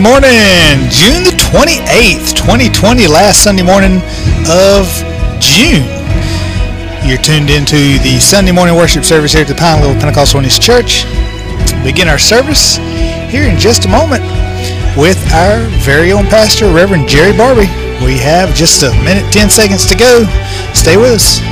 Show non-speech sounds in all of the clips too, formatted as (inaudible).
Morning, June the 28th, 2020, last Sunday morning of June. You're tuned into the Sunday morning worship service here at the Pine Level Pentecostal Holiness Church. Begin our service here in just a moment with our very own pastor, Reverend Jerry Barbee. We have just a minute, 10 seconds to go. Stay with us.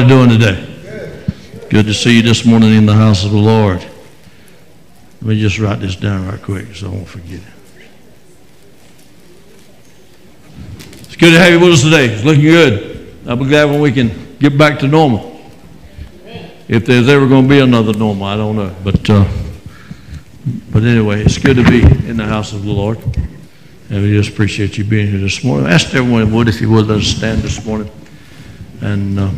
Everybody doing today? Good to see you this morning in the house of the Lord. Let me just write this down right quick so I won't forget it. It's good to have you with us today. It's looking good. I'll be glad when we can get back to normal. If there's ever going to be another normal, I don't know. But, uh, but anyway, it's good to be in the house of the Lord. And we just appreciate you being here this morning. I asked everyone would, if you would, let us stand this morning. And uh,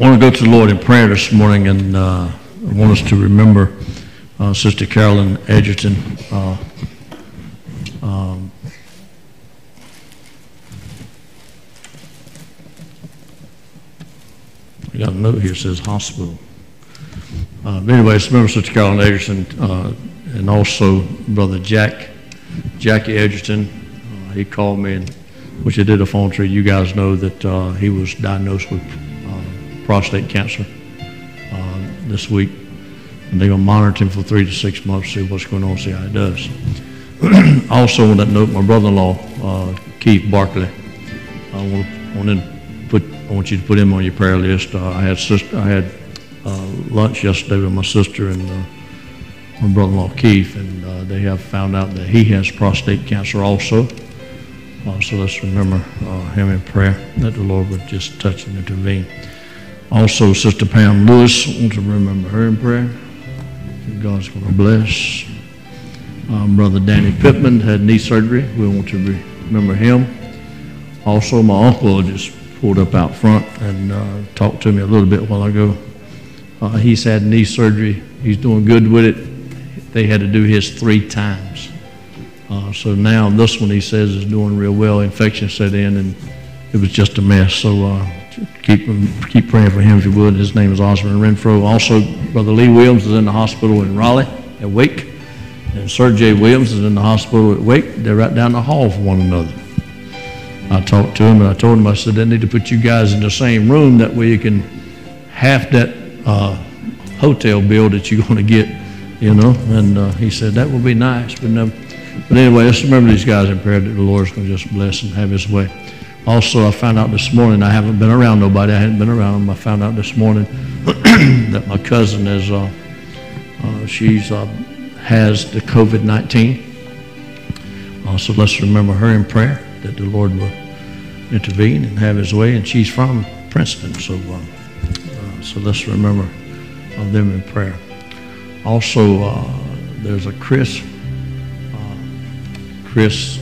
I want to the Lord in prayer this morning, and uh, I want us to remember uh, Sister Carolyn Edgerton. Uh, um, I got a note here that says hospital. Uh, but anyways, remember Sister Carolyn Edgerton, uh, and also Brother Jack, Jackie Edgerton. Uh, he called me, and which I did a phone tree. You guys know that uh, he was diagnosed with prostate cancer uh, this week. And they're going to monitor him for three to six months, see what's going on, see how he does. (clears throat) also, on that note, my brother-in-law, uh, Keith Barkley, I want, to, want, to put, I want you to put him on your prayer list. Uh, I had, sister, I had uh, lunch yesterday with my sister and my brother-in-law Keith, and they have found out that he has prostate cancer also. Uh, so let's remember uh, him in prayer, that the Lord would just touch and intervene. Also, Sister Pam Lewis, I want to remember her in prayer. God's going to bless. Um, Brother Danny Pittman had knee surgery. We want to remember him. Also, my uncle just pulled up out front and uh, talked to me a little bit while ago. Uh, he's had knee surgery. He's doing good with it. They had to do his three times. Uh, so now this one he says is doing real well. Infection set in and it was just a mess. So uh, keep keep praying for him if you would. His name is Osmond Renfro. Also, Brother Lee Williams is in the hospital in Raleigh at Wake, and Sir J. Williams is in the hospital at Wake. They're right down the hall from one another. I talked to him and I told him I said they need to put you guys in the same room that way you can half that uh, hotel bill that you're going to get, you know. And uh, he said that would be nice, but no. But anyway, let's remember these guys in prayer that the Lord's going to just bless and have his way. Also, I found out this morning, I haven't been around nobody, I hadn't been around them. I found out this morning (clears throat) that my cousin is, uh, uh, she's, uh, has the COVID-19. Uh, so let's remember her in prayer that the Lord will intervene and have his way. And she's from Princeton, so uh, uh, so let's remember them in prayer. Also, uh, there's a Chris. Chris.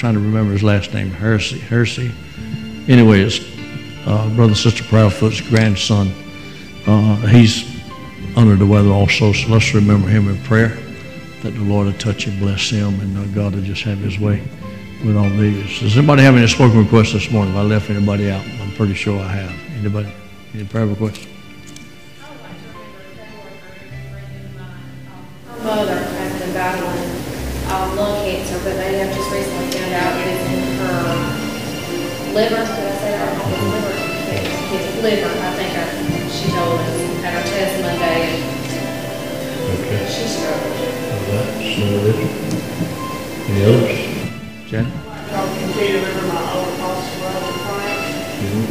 Trying to remember his last name. Hersey. Hersey. Anyway, it's uh, brother sister Proudfoot's grandson. Uh, he's under the weather also, so let's remember him in prayer. That the Lord will touch and bless him, and uh, God will just have His way with all these. Does anybody have any spoken requests this morning? If I left anybody out, I'm pretty sure I have. Anybody? Any prayer requests? Liver. Did I say that right? It's liver. It's liver, I think I, she told us at her test Monday, Okay. and she struggled. Any others? Janet? Y'all continue to remember my old foster brother, Frank.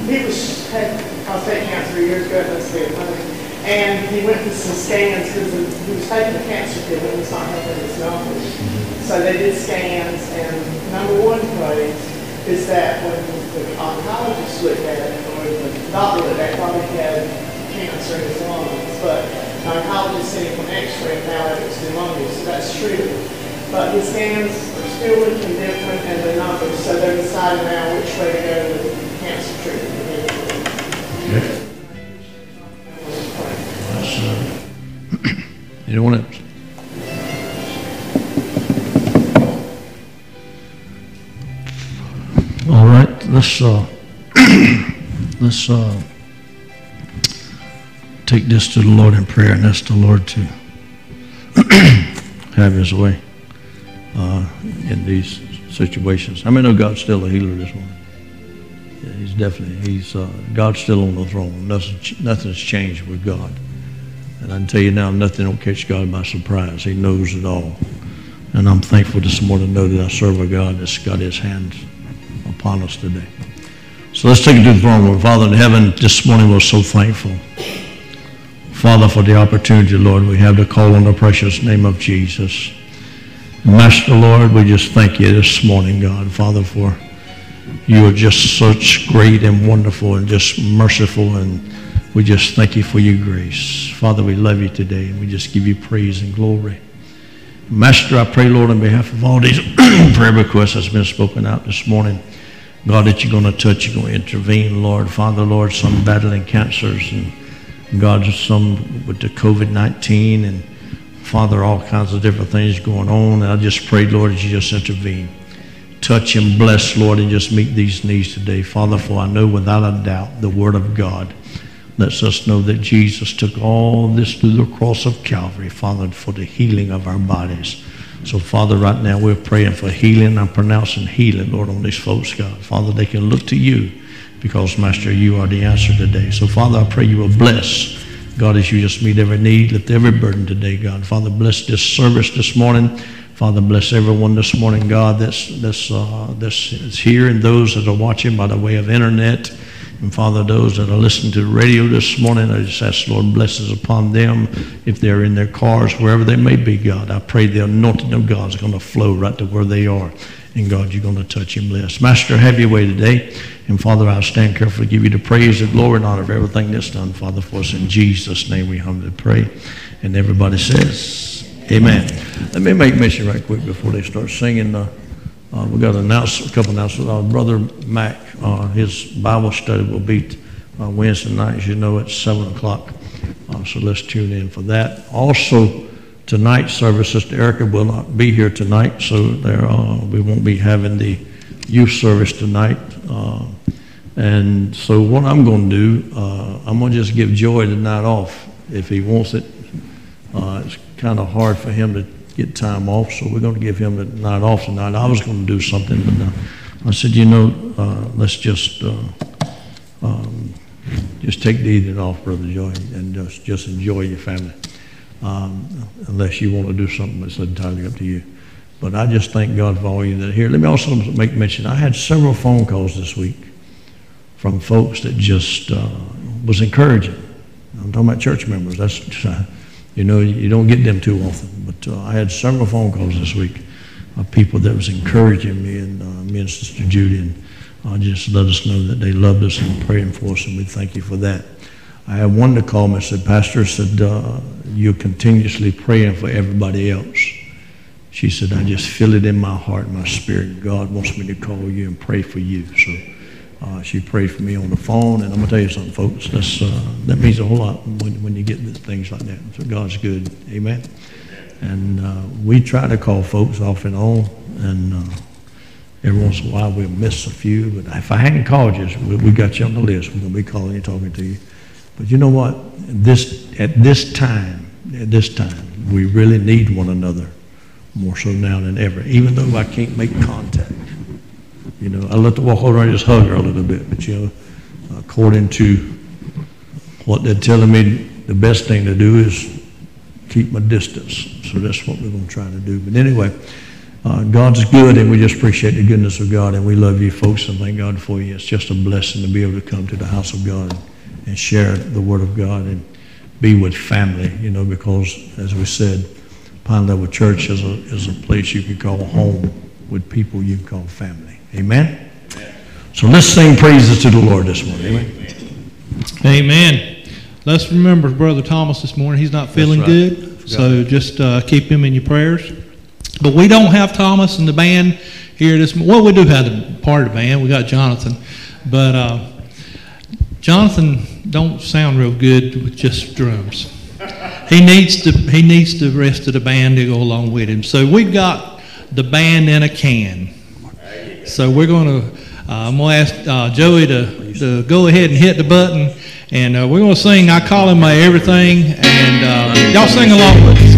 He was, had prostate cancer years ago, that's it, funny. And he went to some scans because he was taking the cancer pill and it was not helping his numbers. Mm-hmm. So they did scans and number one place is that when the oncologist at it, or the doctor it, thought he had cancer in his lungs. But the oncologist for an x-ray and found out it was pneumonia, so that's true. But his hands are still looking different and the numbers, so they're deciding now which way to go with cancer treatment. Okay. Uh, Anyone else? All let's, uh, let's, uh, take this to the Lord in prayer and ask the Lord to (clears throat) have his way, uh, in these situations. I mean, know God's still a healer this morning. Yeah, he's definitely, he's, uh, God's still on the throne. Nothing, nothing's changed with God. And I can tell you now, nothing will catch God by surprise. He knows it all. And I'm thankful this morning to know that I serve a God that's got his hands upon us today. So let's take it to the throne room. Father in heaven, this morning we're so thankful. Father, for the opportunity, Lord, we have to call on the precious name of Jesus. Master, Lord, we just thank you this morning, God, Father, for you are just such great and wonderful and just merciful and we just thank you for your grace. Father, we love you today and we just give you praise and glory. Master, I pray, Lord, on behalf of all these (clears throat) prayer requests that's been spoken out this morning, God, that you're going to touch, you're going to intervene, Lord. Father, Lord, some battling cancers and God, some with the COVID-19 and Father, all kinds of different things going on. And I just pray, Lord, that you just intervene. Touch and bless, Lord, and just meet these needs today. Father, for I know without a doubt the Word of God lets us know that Jesus took all this through the cross of Calvary, Father, for the healing of our bodies. So, Father, right now we're praying for healing. I'm pronouncing healing, Lord, on these folks, God. Father, they can look to you because, Master, you are the answer today. So, Father, I pray you will bless, God, as you just meet every need, lift every burden today, God. Father, bless this service this morning. Father, bless everyone this morning, God, that's, that's, uh, that's is here and those that are watching by the way of internet. And Father, those that are listening to the radio this morning, I just ask, Lord, blessings upon them if they're in their cars, wherever they may be, God. I pray the anointing of God is going to flow right to where they are. And God, you're going to touch and bless. Master, have your way today. And Father, I'll stand carefully give you the praise, the glory, and honor of everything that's done, Father, for us. In Jesus' name we humbly pray. And everybody says, Amen. Let me make mention right quick before they start singing. Uh, uh, we got announce, a couple announcements. Uh, Brother Mac, uh, his Bible study will be uh, Wednesday night, as you know, at 7 o'clock. Uh, so let's tune in for that. Also, tonight's service, Sister Erica will not be here tonight, so there, uh, we won't be having the youth service tonight. Uh, and so what I'm going to do, I'm going to just give Joey the night off if he wants it. It's kind of hard for him to get time off, so we're going to give him the night off tonight. I was going to do something, but I said, you know, uh, let's just uh, um, just take the evening off, Brother Joey, and just just enjoy your family. Um, unless you want to do something that's entirely up to you. But I just thank God for all you that are here. Let me also make mention. I had several phone calls this week from folks that just uh, was encouraging. I'm talking about church members. That's (laughs) you know you don't get them too often. But uh, I had several phone calls this week of people that was encouraging me, and uh, me and Sister Judy, and uh, just let us know that they loved us and praying for us, and we thank you for that. I had one to call me and said, Pastor, said, uh, you're continuously praying for everybody else. She said, I just feel it in my heart, my spirit. God wants me to call you and pray for you. So uh, she prayed for me on the phone, and I'm gonna tell you something, folks. That's uh, that means a whole lot when, when you get things like that. So God's good, Amen. And uh, we try to call folks off and on, and uh, every once in a while we'll miss a few. But if I hadn't called you, we, we got you on the list. We're gonna be calling you, talking to you. But you know what? This at this time, at this time, we really need one another more so now than ever. Even though I can't make contact, you know, I let to walk over and just hug her a little bit. But you know, according to what they're telling me, the best thing to do is keep my distance. So that's what we're going to try to do. But anyway, uh, God's good, and we just appreciate the goodness of God, and we love you folks, and thank God for you. It's just a blessing to be able to come to the house of God and share the Word of God and be with family, you know, because as we said, Pine Level Church is a, is a place you can call home with people you can call family. Amen? So let's sing praises to the Lord this morning. Amen. Amen. Let's remember Brother Thomas this morning. He's not feeling right. good, so just uh, keep him in your prayers. But we don't have Thomas and the band here this. morning. Well, we do have the part of the band. We got Jonathan, but uh, Jonathan don't sound real good with just drums. He needs to. He needs the rest of the band to go along with him. So we've got the band in a can. So we're going to. Uh, I'm going to ask uh, Joey to, to go ahead and hit the button, and uh, we're going to sing "I Call Him My Everything," and uh, y'all sing along with.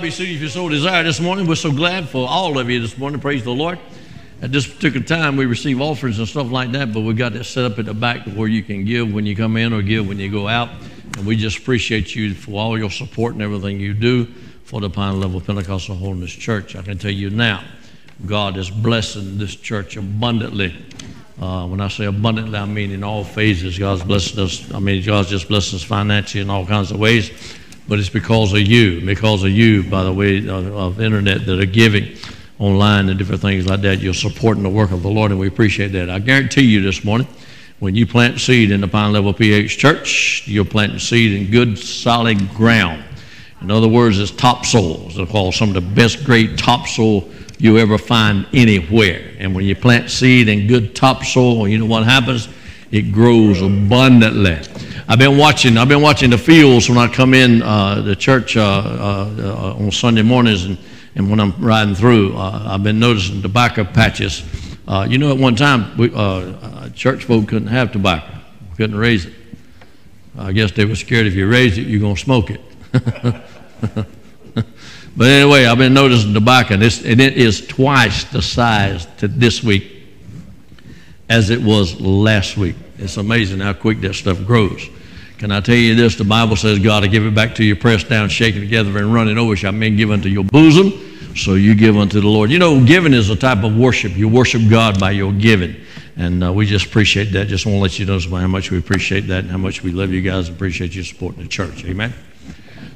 Be seated if you so desire this morning. We're so glad for all of you this morning. Praise the Lord. At this particular time, we receive offerings and stuff like that, but we've got that set up at the back where you can give when you come in or give when you go out. And we just appreciate you for all your support and everything you do for the Pine Level Pentecostal Holiness Church. I can tell you now, God is blessing this church abundantly. Uh, when I say abundantly, I mean in all phases. God's blessing us. I mean, God's just blessing us financially in all kinds of ways. But it's because of you, because of you, by the way, of, of internet that are giving online and different things like that. You're supporting the work of the Lord, and we appreciate that. I guarantee you this morning, when you plant seed in the Pine Level PH Church, you're planting seed in good, solid ground. In other words, it's topsoil. They're called some of the best grade topsoil you ever find anywhere. And when you plant seed in good topsoil, you know what happens? It grows abundantly. I've been watching. I've been watching the fields when I come in uh, the church uh, uh, on Sunday mornings, and, and when I'm riding through, uh, I've been noticing tobacco patches. Uh, you know, at one time, we, uh, church folk couldn't have tobacco. Couldn't raise it. I guess they were scared if you raised it, you're gonna smoke it. (laughs) But anyway, I've been noticing tobacco, and, and it is twice the size to this week as it was last week. It's amazing how quick that stuff grows. Can I tell you this? The Bible says, God will give it back to you, pressed down, shaken together, and running over shall men give unto your bosom. So you give unto the Lord. You know, giving is a type of worship. You worship God by your giving. And uh, we just appreciate that. Just want to let you know how much we appreciate that and how much we love you guys and appreciate you supporting the church. Amen.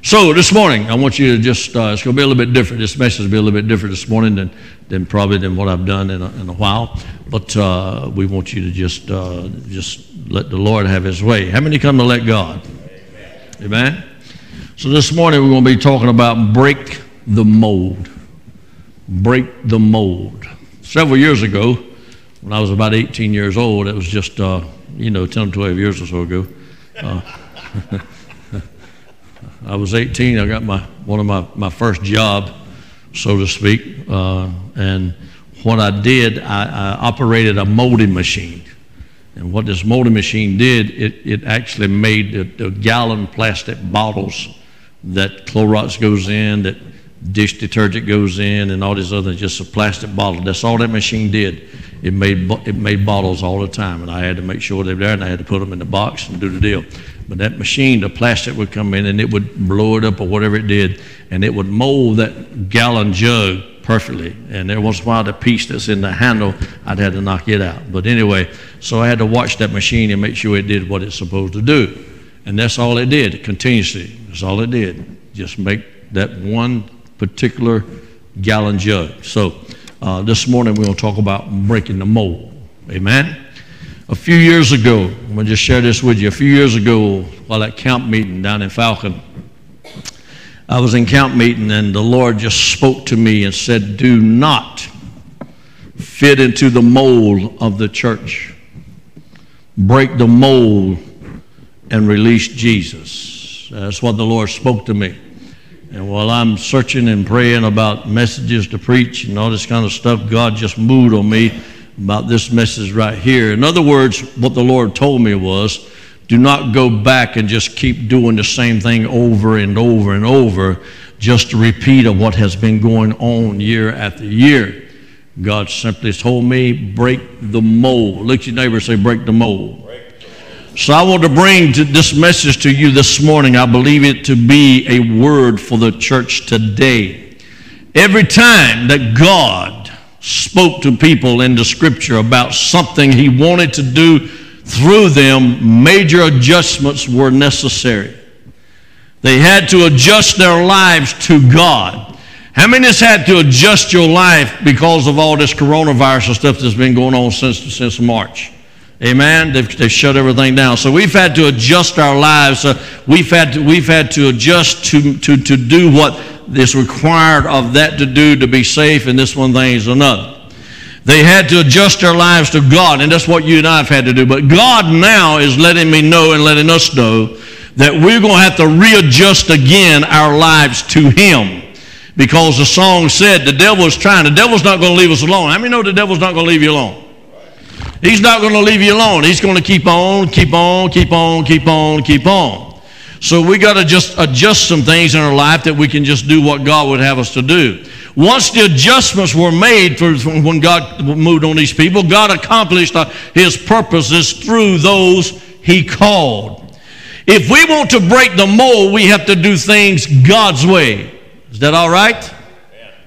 So this morning, I want you to just, uh, it's going to be a little bit different. This message will be a little bit different this morning than, than probably than what I've done in a, in a while. But uh, we want you to just, uh, just let the Lord have his way. How many come to let God? Amen. So this morning, we're going to be talking about break the mold. Break the mold. Several years ago, when I was about 18 years old, it was just, uh, you know, 10 or 12 years or so ago. Uh, (laughs) I was 18. I got my one of my, my first job, so to speak. Uh, and what I did, I, I, operated a molding machine. And what this molding machine did, it, it actually made the, the gallon plastic bottles that Clorox goes in, that dish detergent goes in, and all these other just a plastic bottle. That's all that machine did. It made it made bottles all the time, and I had to make sure they were there, and I had to put them in the box and do the deal. But that machine, the plastic would come in and it would blow it up or whatever it did, and it would mold that gallon jug perfectly. And there in a while, the piece that's in the handle, I'd had to knock it out. But anyway, so I had to watch that machine and make sure it did what it's supposed to do. And that's all it did, continuously. That's all it did. Just make that one particular gallon jug. So uh, this morning we're going to talk about breaking the mold. Amen. A few years ago, I'm going to just share this with you. A few years ago, while at camp meeting down in Falcon, I was in camp meeting and the Lord just spoke to me and said, Do not fit into the mold of the church. Break the mold and release Jesus. That's what the Lord spoke to me. And while I'm searching and praying about messages to preach and all this kind of stuff, God just moved on me about this message right here. In other words, what the Lord told me was do not go back and just keep doing the same thing over and over and over, just a repeat of what has been going on year after year. God simply told me, break the mold. Look at your neighbor say, break the mold. So I want to bring to this message to you this morning. I believe it to be a word for the church today. Every time that God spoke to people in the scripture about something he wanted to do through them, major adjustments were necessary. They had to adjust their lives to God. How many has had to adjust your life because of all this coronavirus and stuff that's been going on since, since March? Amen. They've, they've shut everything down. So we've had to adjust our lives. Uh, we've, had to, we've had to adjust to, to, to do what is required of that to do to be safe, and this one thing is another. They had to adjust their lives to God, and that's what you and I have had to do. But God now is letting me know and letting us know that we're going to have to readjust again our lives to Him. Because the song said the devil is trying. The devil's not going to leave us alone. How many know the devil's not going to leave you alone? He's not going to leave you alone. He's going to keep on, keep on, keep on, keep on, keep on. So we got to just adjust some things in our life that we can just do what God would have us to do. Once the adjustments were made for when God moved on these people, God accomplished uh, His purposes through those He called. If we want to break the mold, we have to do things God's way. Is that all right?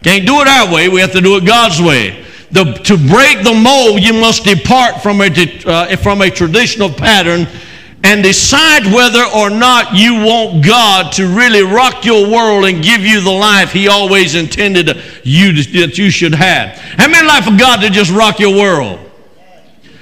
Can't do it our way. We have to do it God's way. The, to break the mold, you must depart from a, uh, from a traditional pattern and decide whether or not you want God to really rock your world and give you the life He always intended you to, that you should have. How many like for God to just rock your world?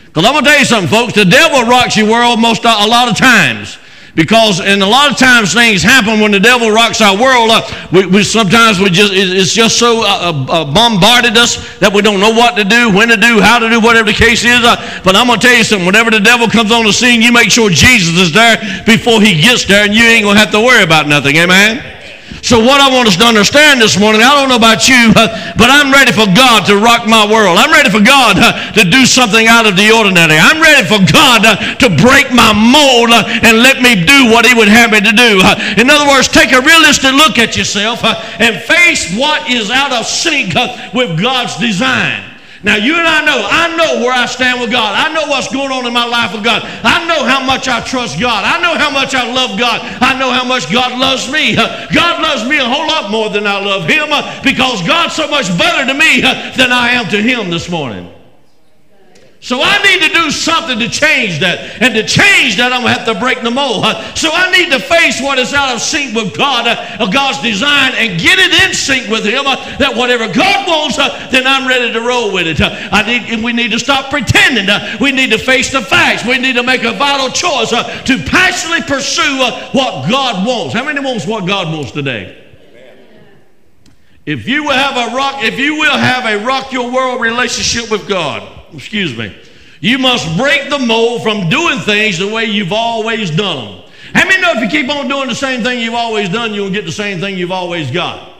Because I'm going to tell you something, folks. The devil rocks your world most a lot of times. Because and a lot of times things happen when the devil rocks our world. Uh, we, we, sometimes we just it's just so uh, uh, uh, bombarded us that we don't know what to do, when to do, how to do, whatever the case is. Uh, but I'm gonna tell you something. Whenever the devil comes on the scene, you make sure Jesus is there before he gets there, and you ain't gonna have to worry about nothing. Amen. So, what I want us to understand this morning, I don't know about you, (laughs) but I'm ready for God to rock my world. I'm ready for God uh, to do something out of the ordinary. I'm ready for God uh, to break my mold uh, and let me do what He would have me to do. In other words, take a realistic look at yourself and face what is out of sync with God's design. Now, you and I know, I know where I stand with God. I know what's going on in my life with God. I know how much I trust God. I know how much I love God. I know how much God loves me. God loves me a whole lot more than I love Him because God's so much better to me than I am to Him this morning. So I need to do something to change that. And to change that, I'm going to have to break the mold. So I need to face what is out of sync with God, uh, God's design, and get it in sync with Him. Uh, that whatever God wants, uh, then I'm ready to roll with it. Uh, I need, we need to stop pretending. Uh, we need to face the facts. We need to make a vital choice uh, to passionately pursue what God wants. How many wants what God wants today? If you will have a rock, if you will have a rock your world relationship with God, excuse me, you must break the mold from doing things the way you've always done them. How many know if you keep on doing the same thing you've always done, you'll get the same thing you've always got?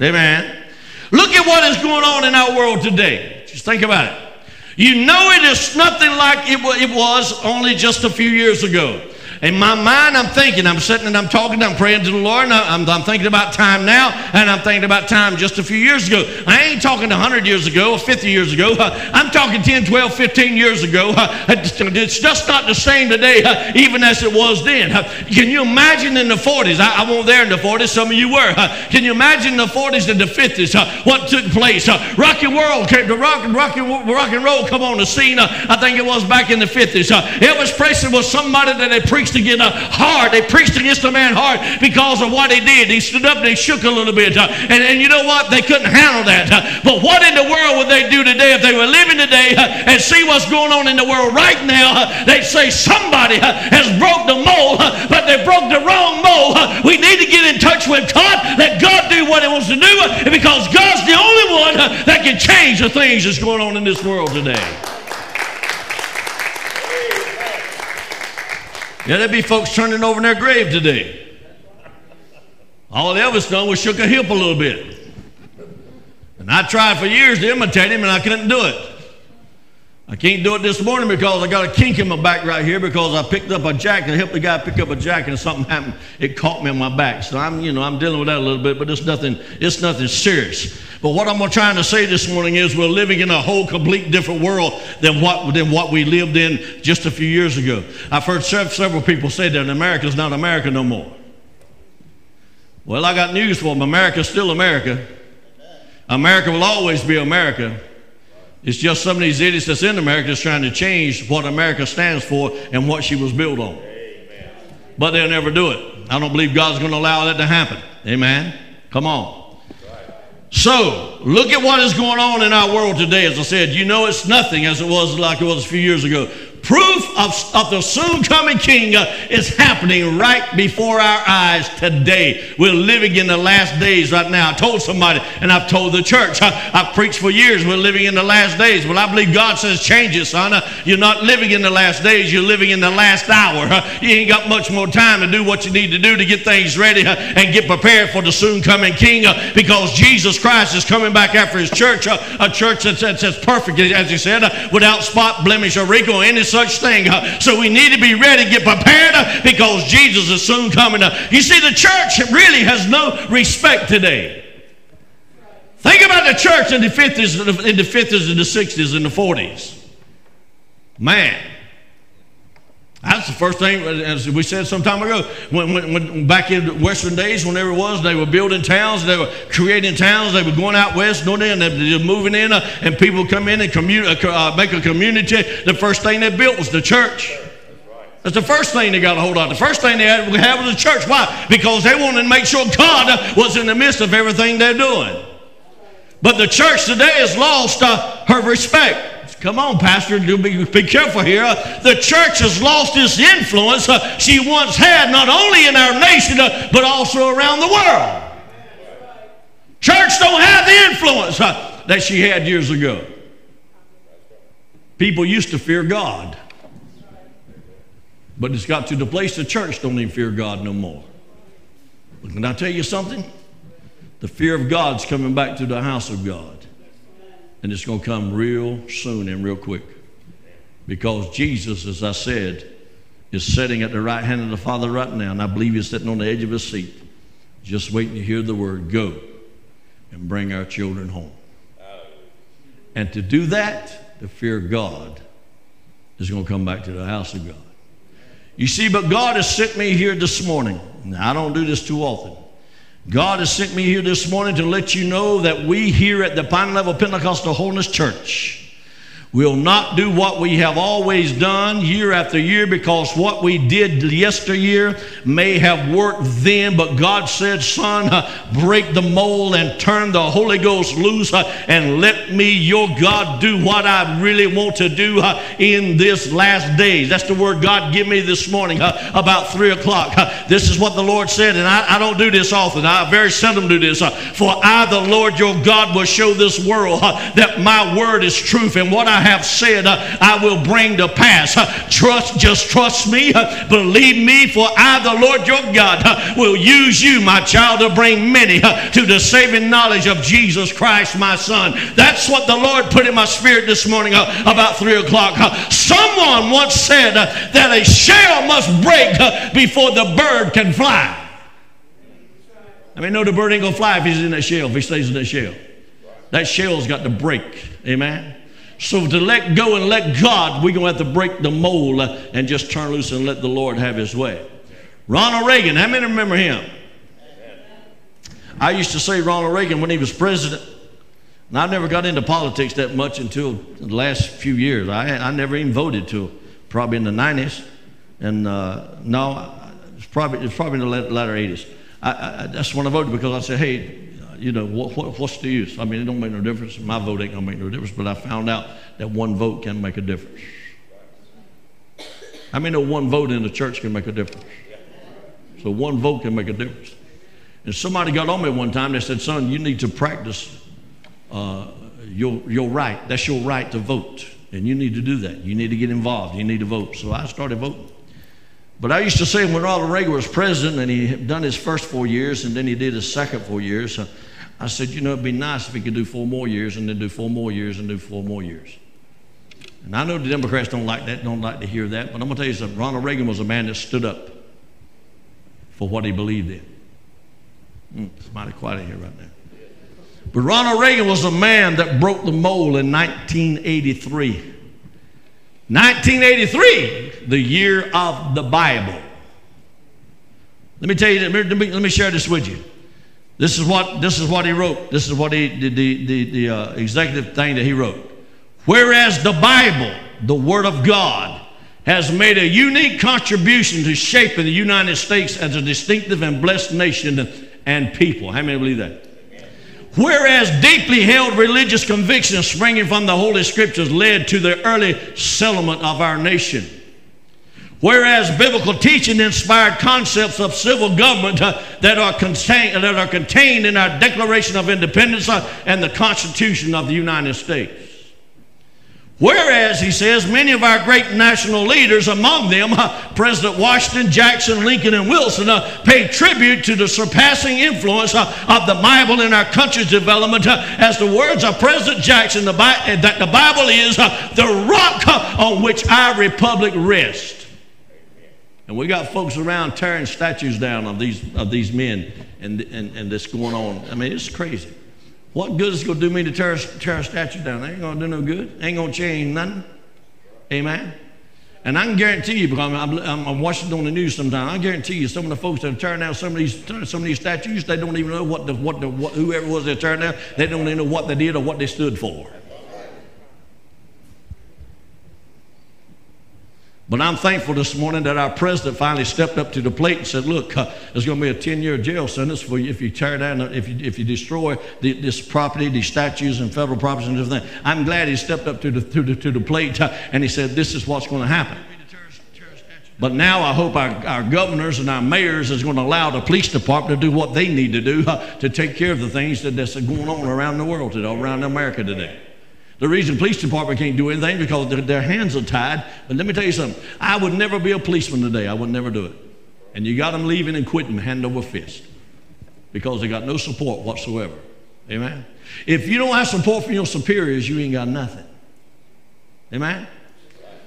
Amen. Look at what is going on in our world today. Just think about it. You know it is nothing like it was only just a few years ago. In my mind, I'm thinking, I'm sitting and I'm talking, I'm praying to the Lord, and I'm, I'm thinking about time now, and I'm thinking about time just a few years ago. I ain't talking 100 years ago or 50 years ago. (laughs) I'm talking 10, 12, 15 years ago. (laughs) It's just not the same today, (laughs) even as it was then. Can you imagine in the 40s? I, I wasn't there in the 40s, some of you were. Can you imagine in the 40s and the 50s what took place? Rocky World came to rock and rock rock and roll come on the scene. I think it was back in the 50s. Elvis Presley was somebody that had preached preached against heart, They preached against a man heart because of what he did. He stood up and he shook a little bit. And, and you know what? They couldn't handle that. But what in the world would they do today if they were living today and see what's going on in the world right now? They'd say somebody has broke the mold, but they broke the wrong mold. We need to get in touch with God. Let God do what he wants to do because God's the only one that can change the things that's going on in this world today. Yeah, there'd be folks turning over in their grave today. All Elvis done was shook a hip a little bit. And I tried for years to imitate him, and I couldn't do it. I can't do it this morning because I got a kink in my back right here because I picked up a jacket. and helped the guy pick up a jacket and something happened. It caught me on my back. So I'm, you know, I'm dealing with that a little bit, but it's nothing, it's nothing serious. But what I'm trying to say this morning is we're living in a whole complete different world than what, than what we lived in just a few years ago. I've heard several people say that America's not America no more. Well, I got news for them. America's still America. America will always be America. It's just some of these idiots that's in America that's trying to change what America stands for and what she was built on. Amen. But they'll never do it. I don't believe God's going to allow that to happen. Amen. Come on. So, look at what is going on in our world today. As I said, you know it's nothing as it was like it was a few years ago. Proof of, of the soon coming king uh, is happening right before our eyes today. We're living in the last days right now. I told somebody, and I've told the church, I, have preached for years, we're living in the last days. Well, I believe God says, change it, son. You're not living in the last days, you're living in the last hour. You ain't got much more time to do what you need to do to get things ready and get prepared for the soon coming king because Jesus Christ is coming back after his church, a church that's, that's, perfect, as he said, without spot, blemish, or wrinkle, any such thing. So we need to be ready, get prepared because Jesus is soon coming. You see, the church really has no respect today. Think about the church in the 50s, in the 50s, and the 60s, and the 40s. Man, that's the first thing, as we said some time ago, when, when, when, back in Western days, whenever it was, they were building towns, they were creating towns, they were going out west, going in, they were moving in, uh, and people come in and uh, uh, make a community. The first thing they built was the church. That's the first thing they got a hold of. The first thing they had have was the church. Why? Because they wanted to make sure God was in the midst of everything they're doing. But the church today has lost uh, her respect. Come on, Pastor, do be, be careful here. the church has lost its influence uh, she once had, not only in our nation, uh, but also around the world. Church don't have the influence uh, that she had years ago. People used to fear God. But it's got to the place the church don't even fear God no more. But can I tell you something? The fear of God's coming back to the house of God. And it's going to come real soon and real quick. Because Jesus, as I said, is sitting at the right hand of the Father right now. And I believe he's sitting on the edge of his seat, just waiting to hear the word go and bring our children home. And to do that, the fear of God is going to come back to the house of God. You see, but God has sent me here this morning. Now, I don't do this too often. God has sent me here this morning to let you know that we here at the Pine Level Pentecostal Holiness Church We'll not do what we have always done year after year because what we did yesteryear may have worked then, but God said, Son, uh, break the mold and turn the Holy Ghost loose uh, and let me, your God, do what I really want to do uh, in this last days. That's the word God give me this morning uh, about 3 o'clock. Uh, this is what the Lord said, and I, I, don't do this often. I very seldom do this. Uh, for I, the Lord your God, will show this world that my word is truth and what I have said, uh, I will bring to pass. Uh, trust, just trust me. Uh, believe me, for I, the Lord your God, will use you, my child, to bring many to the saving knowledge of Jesus Christ, my son. That's what the Lord put in my spirit this morning about 3 o'clock. Someone once said that a shell must break before the bird can fly. I mean, no, the bird ain't gonna fly if he's in that shell, if he stays in that shell. That shell's got to break. Amen. So to let go and let God, we're going to have to break the mold and just turn loose and let the Lord have his way. Ronald Reagan, how many remember him? I used to say Ronald Reagan when he was president. And I never got into politics that much until the last few years. I, I never even voted till probably in the 90s. And uh, no, it's probably, it's probably in the latter 80s. I, I, that's when I voted because I said, hey, you know, what, what, what's the use? I mean, it don't make no difference. My vote ain't gonna make no difference, but I found out that one vote can make a difference. I mean, no one vote in the church can make a difference. So one vote can make a difference. And somebody got on me one time. They said, "Son, you need to practice uh, your your right. That's your right to vote, and you need to do that. You need to get involved. You need to vote." So I started voting. But I used to say when Ronald Reagan was president and he had done his first four years and then he did his second four years, uh, I said, you know, it'd be nice if he could do four more years and then do four more years and do four more years. And I know the Democrats don't like that, don't like to hear that, but I'm going to tell you something. Ronald Reagan was a man that stood up for what he believed in. Mm, it's mighty quiet in here right now. But Ronald Reagan was a man that broke the mold in 1983. 1983, the year of the Bible. Let me tell you, let me, let me share this with you. This is what, this is what he wrote. This is what he, the, the, the, the uh, executive thing that he wrote. Whereas the Bible, the Word of God, has made a unique contribution to shaping the United States as a distinctive and blessed nation and people. How many believe that? Whereas deeply held religious convictions springing from the Holy Scriptures led to the early settlement of our nation. Whereas biblical teaching inspired concepts of civil government uh, that, are contained, that are contained in our Declaration of Independence uh, and the Constitution of the United States. Whereas, he says, many of our great national leaders, among them uh, President Washington, Jackson, Lincoln, and Wilson, uh, paid tribute to the surpassing influence uh, of the Bible in our country's development. uh, as the words of President Jackson, the Bi- uh, that the Bible is the rock on which our republic rests. And we got folks around tearing statues down of these, of these men and, and, and this going on. I mean, it's crazy. What good is it going to do me to tear, tear a statue down? It ain't going to do no good. Ain't going to change nothing. Amen. And I can guarantee you, because I'm, I'm, I'm watching on the news sometimes, I guarantee you some of the folks that are tearing down some of these, some of these statues, they don't even know what the, what the, what, whoever was they're tearing down, they don't even know what they did or what they stood for. But I'm thankful this morning that our president finally stepped up to the plate and said, "Look, uh, there's going to be a 10-year jail sentence for you if you tear down, if you, if you destroy the, this property, these statues and federal properties and everything." I'm glad he stepped up to the to the, to the plate uh, and he said, "This is what's going to happen." But now I hope our, our governors and our mayors is going to allow the police department to do what they need to do uh, to take care of the things that, that's going on around the world today, around America today. The reason police department can't do anything because their, their hands are tied. But let me tell you something. I would never be a policeman today. I would never do it. And you got them leaving and quitting hand over fist because they got no support whatsoever. Amen. If you don't have support from your superiors, you ain't got nothing. Amen.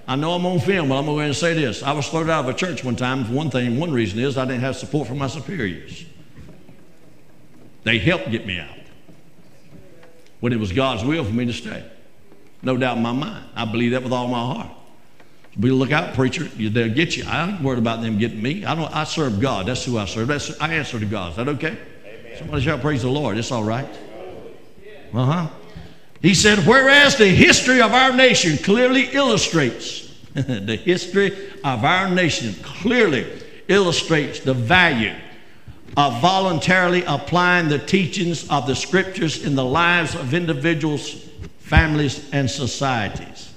I know I'm on film, but I'm going to say this. I was thrown out of a church one time. For one thing, one reason is I didn't have support from my superiors. They helped get me out when it was God's will for me to stay. No doubt in my mind. I believe that with all my heart. Be look out, preacher. They'll get you. I ain't worried about them getting me. I don't. I serve God. That's who I serve. That's, I answer to God. Is that okay? Somebody shout, praise the Lord. It's all right. Uh huh. He said, whereas the history of our nation clearly illustrates, (laughs) the history of our nation clearly illustrates the value of voluntarily applying the teachings of the scriptures in the lives of individuals, families, and societies.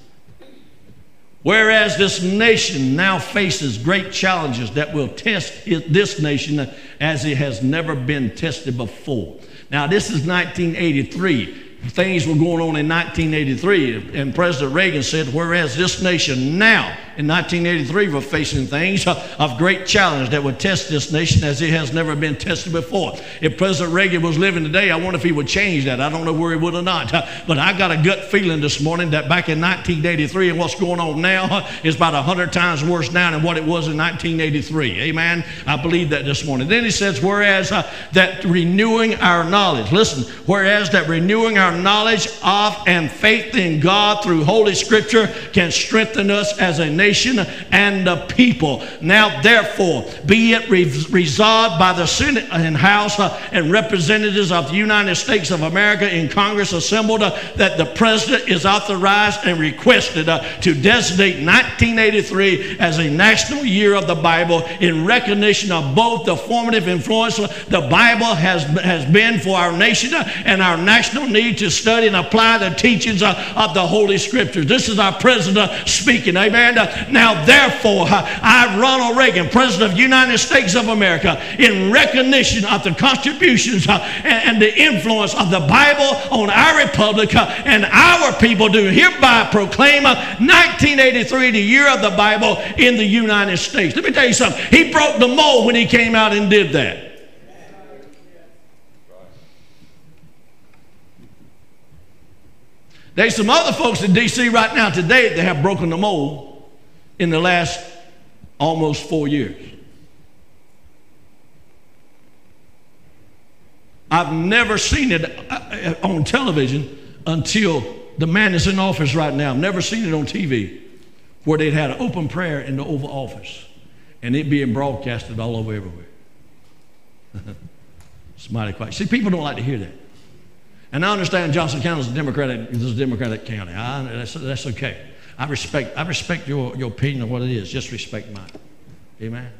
Whereas this nation now faces great challenges that will test it- this nation as it has never been tested before. Now, this is 1983. Things were going on in 1983, and President Reagan said, whereas this nation now, in 1983, were facing things of great challenge that would test this nation as it has never been tested before. If President Reagan was living today, I wonder if he would change that. I don't know where he would or not. But I got a gut feeling this morning that back in 1983 and what's going on now is about 100 times worse now than what it was in 1983. Amen. I believe that this morning. Then he says, whereas uh, that renewing our knowledge, listen, whereas that renewing our knowledge of and faith in God through Holy Scripture can strengthen us as a nation and the people. Now, therefore, be it re- resolved by the Senate and House uh, and representatives of the United States of America in Congress assembled uh, that the President is authorized and requested uh, to designate 1983 as a national year of the Bible in recognition of both the formative influence the Bible has, has been for our nation and our national need to study and apply the teachings of the Holy Scriptures. This is our President speaking. Amen. Uh, Now, therefore, uh, I, Ronald Reagan, President of the United States of America, in recognition of the contributions uh, and, the influence of the Bible on our republic uh, and our people, do hereby proclaim uh, 1983 the year of the Bible in the United States. Let me tell you something. He broke the mold when he came out and did that. There's some other folks in D.C. right now today that have broken the mold in the last almost four years. I've never seen it uh, uh, on television until the man is in office right now. I've never seen it on TV where they'd had an open prayer in the Oval Office and it being broadcasted all over everywhere. it's mighty quiet. See, people don't like to hear that. And I understand Johnson County is a Democratic, is a Democratic county. I, that's, that's okay. I respect, I respect your, your opinion of what it is. Just respect mine. Amen.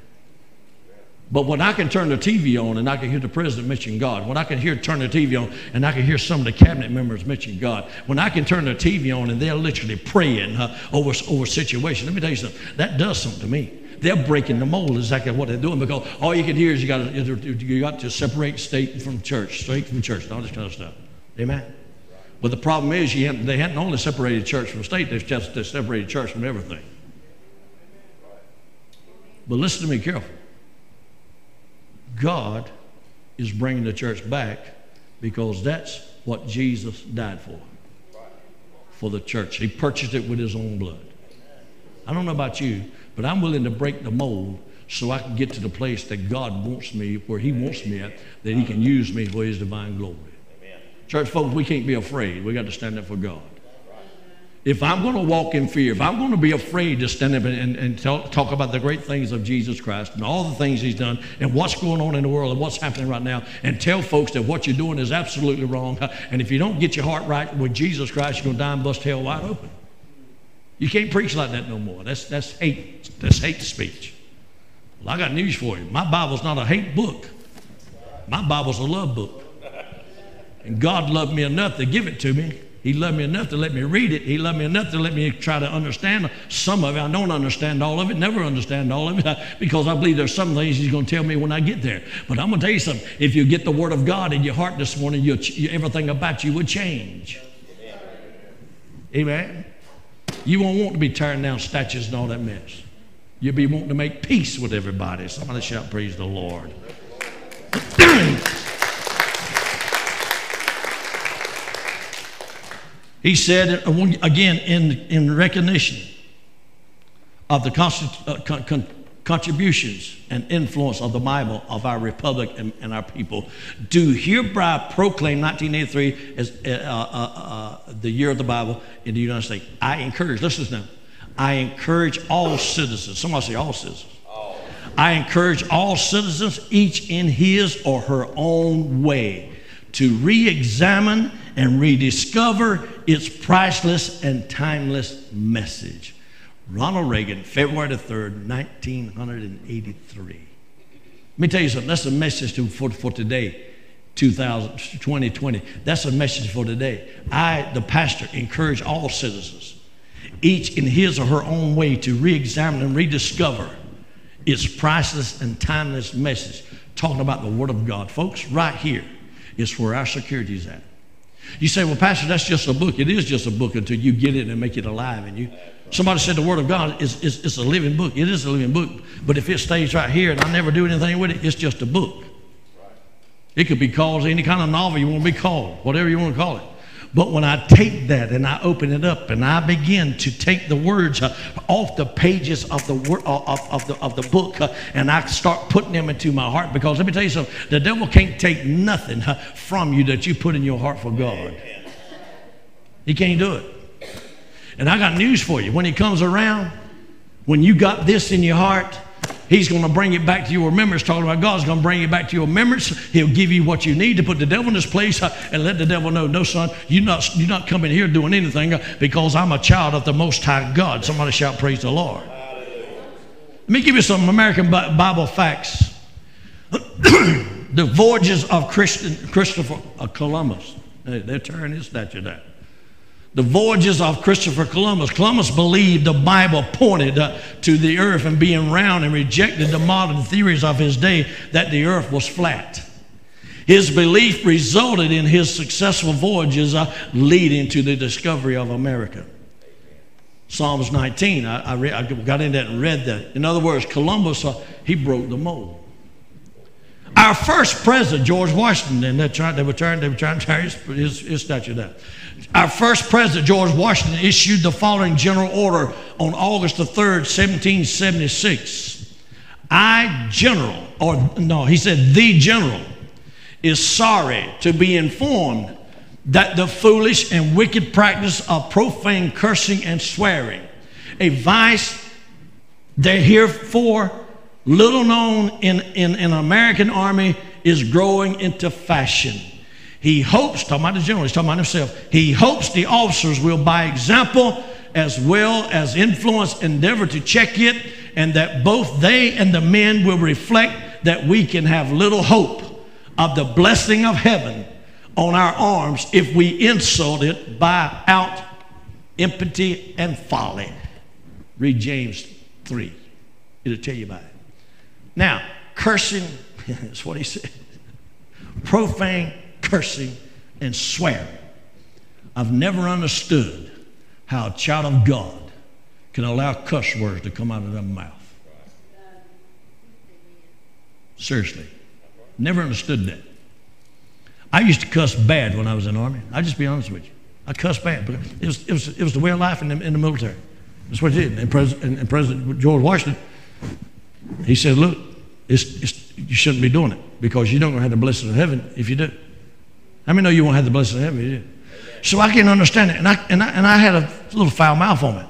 But when I can turn the TV on and I can hear the president mention God, when I can hear turn the TV on and I can hear some of the cabinet members mention God, when I can turn the TV on and they're literally praying uh, over over situation, let me tell you something. That does something to me. They're breaking the mold, exactly what they're doing, because all you can hear is you got to you got to separate state from church, state from church, all this kind of stuff. Amen. But the problem is, hadn't, they hadn't only separated church from state; they've just they separated church from everything. But listen to me careful. God is bringing the church back because that's what Jesus died for. For the church. He purchased it with his own blood. I don't know about you, but I'm willing to break the mold so I can get to the place that God wants me, where He wants me at, that He can use me for His divine glory. Church folks, we can't be afraid. We got to stand up for God. If I'm going to walk in fear, if I'm going to be afraid to stand up and, and, and talk, talk about the great things of Jesus Christ and all the things He's done and what's going on in the world and what's happening right now, and tell folks that what you're doing is absolutely wrong, and if you don't get your heart right with Jesus Christ, you're going to die and bust hell wide open. You can't preach like that no more. That's, that's hate. That's hate speech. Well, I got news for you. My Bible's not a hate book. My Bible's a love book. And God loved me enough to give it to me. He loved me enough to let me read it. He loved me enough to let me try to understand some of it. I don't understand all of it, never understand all of it, (laughs) because I believe there's some things He's going to tell me when I get there. But I'm going to tell you something. If you get the Word of God in your heart this morning, you, everything about you would change. Amen. You won't want to be tearing down statues and all that mess. You'll be wanting to make peace with everybody. Somebody shout, Praise the Lord. (clears throat) he said, again, in, in recognition of the uh, con- con- contributions and influence of the Bible of our republic and, and our people, do hereby proclaim 1983 as uh, uh, uh, the year of the Bible in the United States. I encourage, listen now, I encourage all citizens, somebody say all citizens. I encourage all citizens, each in his or her own way, to re examine and rediscover its priceless and timeless message. Ronald Reagan, February the 3rd, 1983. Let me tell you something. That's a message to, for, for today, 2000, 2020. That's a message for today. I, the pastor, encourage all citizens, each in his or her own way, to re examine and rediscover its priceless and timeless message, talking about the Word of God. Folks, right here is where our security is at. You say, well, Pastor, that's just a book. It is just a book until you get it and make it alive in you. Somebody said the Word of God is, is, is a living book. It is a living book. But if it stays right here and I never do anything with it, it's just a book. It could be called any kind of novel you want to be called, whatever you want to call it. But when I take that and I open it up and I begin to take the words uh, off the pages of the wor- uh, of, of, the, of the book uh, and I start putting them into my heart, because let me tell you something the devil can't take nothing from you that you put in your heart for God. He can't do it. And I got news for you. When he comes around, when you got this in your heart, He's going to bring it back to your remembrance. Talking about God's going to bring it back to your remembrance. He'll give you what you need to put the devil in his place uh, and let the devil know, no, son, you're not, you're not coming here doing anything uh, because I'm a child of the Most High God. Somebody shout, Praise the Lord. Let me give you some American Bible facts. (clears throat) the voyages of Christian, Christopher Columbus. They're tearing his statue down the voyages of Christopher Columbus. Columbus believed the Bible pointed uh, to the earth and being round and rejected the modern theories of his day that the earth was flat. His belief resulted in his successful voyages uh, leading to the discovery of America. Psalms 19, I, I, re- I, got into that and read that. In other words, Columbus, uh, he broke the mold. Our first president, George Washington, they, tried, they were trying, they were trying to tear his, his, his statue down. Our first president, George Washington, issued the following general order on August the 3rd, 1776. I, general, or no, he said, the general, is sorry to be informed that the foolish and wicked practice of profane cursing and swearing, a vice that heretofore little known in, in, in American army, is growing into fashion. He hopes, talking about the general, he's talking about himself, he hopes the officers will, by example as well as influence, endeavor to check it, and that both they and the men will reflect that we can have little hope of the blessing of heaven on our arms if we insult it by out impiety and folly. Read James 3. It'll tell you about it. Now, cursing, (laughs) that's what he said. Profane cursing and swearing. I've never understood how a child of God can allow cuss words to come out of their mouth. Seriously. Never understood that. I used to cuss bad when I was in the Army. I'll just be honest with you. I cussed bad. But it was, it was, it was the way of life in the, in the military. That's what it did. And, Pres- and, President George Washington, he said, look, it's, it's, you shouldn't be doing it because you don't have the blessing of heaven if you do. How many know you won't have the blessing of heaven you? So I can understand it. And I, and, I, and I had a little foul mouth on it.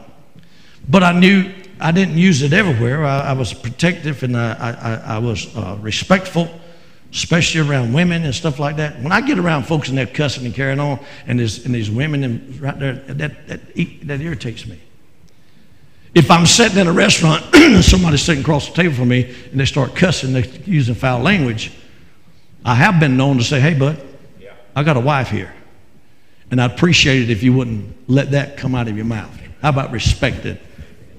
But I knew I didn't use it everywhere. I, I was protective and I, I, I was uh, respectful, especially around women and stuff like that. When I get around folks and they're cussing and carrying on, and there's, and these women and right there, that, that, that irritates me. If I'm sitting in a restaurant (clears throat) and somebody's sitting across the table from me and they start cussing, they're using foul language, I have been known to say, hey, bud, I got a wife here. And I'd appreciate it if you wouldn't let that come out of your mouth. How about respect it?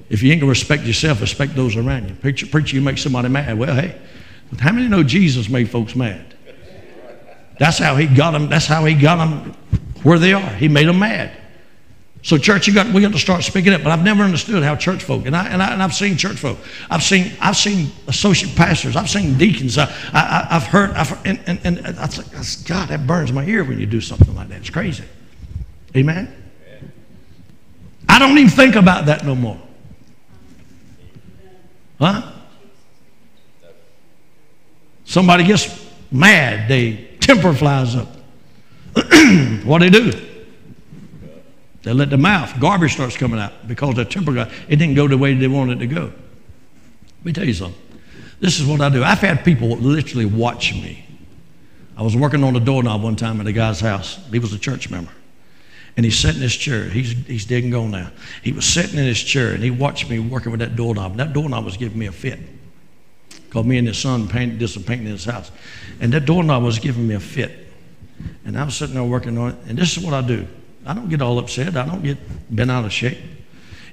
If you ain't gonna respect yourself, respect those around you. Preacher, preacher, you make somebody mad. Well, hey, how many know Jesus made folks mad? That's how he got them. That's how he got them where they are. He made them mad. So, church, you got we got to start speaking up. But I've never understood how church folk, and I and, I, and I've seen church folk. I've seen I've seen associate pastors. I've seen deacons. I, I, I've heard. I've and and, and I was like, God, that burns my ear when you do something like that. It's crazy. Amen. I don't even think about that no more. Huh? Somebody gets mad, they temper flies up. (clears throat) what do they do? They let the mouth, garbage starts coming out because their temper got, it didn't go the way they wanted it to go. Let me tell you something. This is what I do. I've had people literally watch me. I was working on a doorknob one time at a guy's house. He was a church member. And he's sitting in his chair. He's, he's dead and gone now. He was sitting in his chair and he watched me working with that doorknob. And that doorknob was giving me a fit. Because me and his son painted, did some painting in his house. And that doorknob was giving me a fit. And I was sitting there working on it. And this is what I do I don't get all upset. I don't get bent out of shape.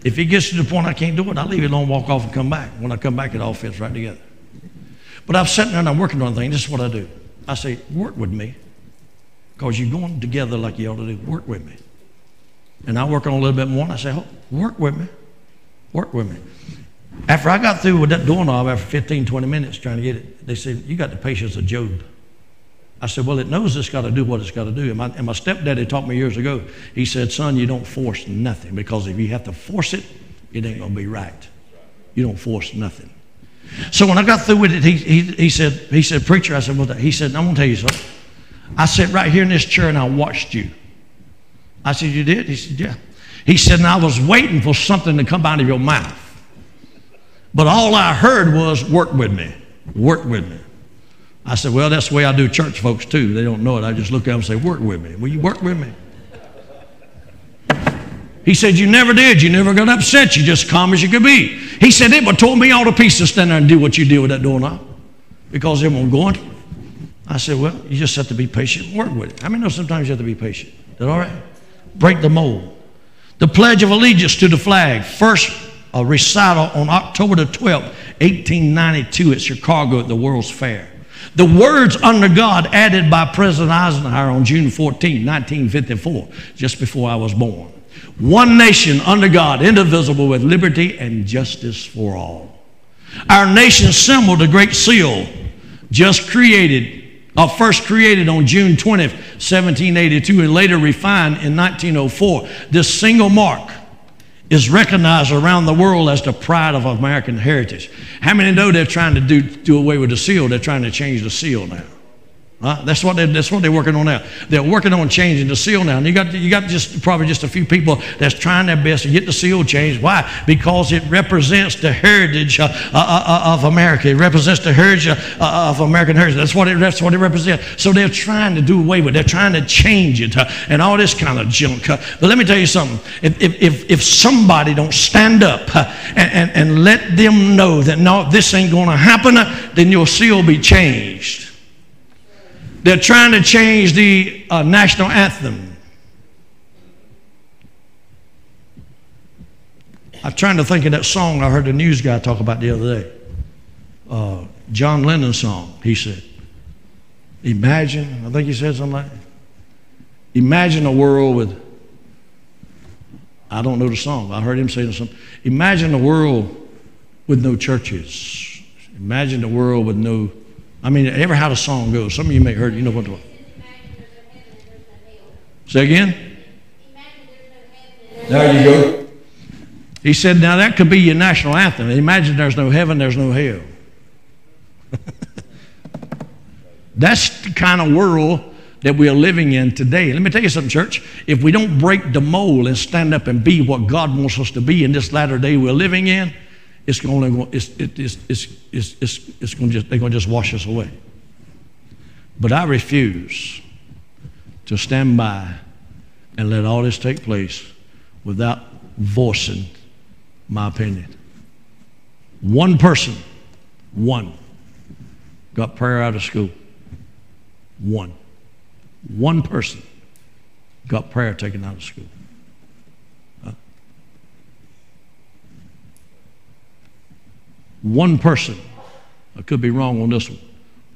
If it gets to the point I can't do it, I leave it alone, walk off, and come back. When I come back, it all fits right together. But I'm sitting there and I'm working on things. This is what I do. I say, work with me. Because you're going together like you ought to do. Work with me. And I work on a little bit more, and I say, oh, work with me. Work with me. After I got through with that doorknob after 15, 20 minutes trying to get it, they said, You got the patience of Job. I said, Well, it knows it's got to do what it's got to do. And my, and my stepdaddy taught me years ago. He said, Son, you don't force nothing because if you have to force it, it ain't going to be right. You don't force nothing. So when I got through with it, he, he, he said, he said, Preacher, I said, Well, he said, I'm going to tell you something. I sat right here in this chair and I watched you. I said, You did? He said, Yeah. He said, And I was waiting for something to come out of your mouth. But all I heard was, Work with me. Work with me. I said, Well, that's the way I do church folks too. They don't know it. I just look at them and say, Work with me. Will you work with me? He said, You never did. You never got upset. You just calm as you could be. He said, It would told me all to pieces stand there and do what you did with that doorknob because it won't go on. I said, Well, you just have to be patient and work with it. I mean, no, sometimes you have to be patient. Is that all right? Break the mold. The Pledge of Allegiance to the flag, first a recital on October the 12th, 1892 at Chicago at the World's Fair. The words under God added by President Eisenhower on June 14, 1954, just before I was born. One nation under God, indivisible with liberty and justice for all. Our nation's symbol, the Great Seal, just created, or first created on June 20th, 1782, and later refined in 1904. This single mark is recognized around the world as the pride of American heritage. How many know they're trying to do, do away with the seal? They're trying to change the seal now. Uh, that's what they, that's what they're working on now. They're working on changing the seal now, and you got you got just probably just a few people that's trying their best to get the seal changed. Why? Because it represents the heritage uh, uh, uh, of America. It represents the heritage uh, uh, of American heritage. That's what it that's what it represents. So they're trying to do away with. it. They're trying to change it and all this kind of junk. But let me tell you something. If if if, if somebody don't stand up and, and and let them know that no, this ain't going to happen, then your seal be changed. They're trying to change the uh, national anthem. I'm trying to think of that song I heard the news guy talk about the other day. Uh, John Lennon's song, he said. Imagine, I think he said something like. Imagine a world with, I don't know the song, I heard him say something. Imagine a world with no churches. Imagine a world with no I mean, ever how the song goes. Some of you may have heard it. You know what the Say again? There you go. He said, now that could be your national anthem. Imagine there's no heaven, there's no hell. (laughs) That's the kind of world that we are living in today. Let me tell you something, church. If we don't break the mold and stand up and be what God wants us to be in this latter day we're living in, it's only going, it's, it, it's, it's, it's, it's, it's going to just, they're going to just wash us away. But I refuse to stand by and let all this take place without voicing my opinion. One person, one, got prayer out of school. One. One person got prayer taken out of school. One person, I could be wrong on this one,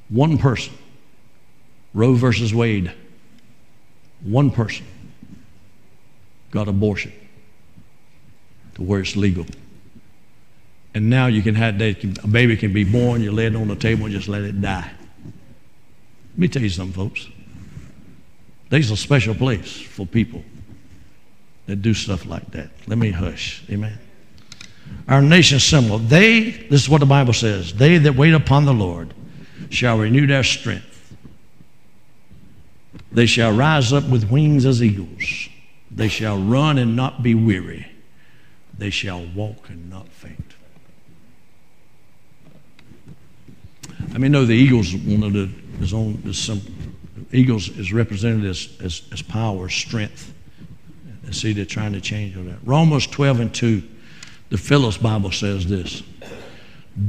one person, Roe versus Wade, one person got abortion to where it's legal. And now you can have, they can, a baby can be born, you lay it on the table and just let it die. Let me tell you something, folks. There's a special place for people that do stuff like that. Let me hush. Amen our nation's symbol. They, this is what the Bible says, they that wait upon the Lord shall renew their strength. They shall rise up with wings as eagles. They shall run and not be weary. They shall walk and not faint. I mean, know the eagles, one of the, is on, is some, eagles is represented as, as, as power, strength. And see, they're trying to change all that. Romans 12 and 2 the Phillips Bible says this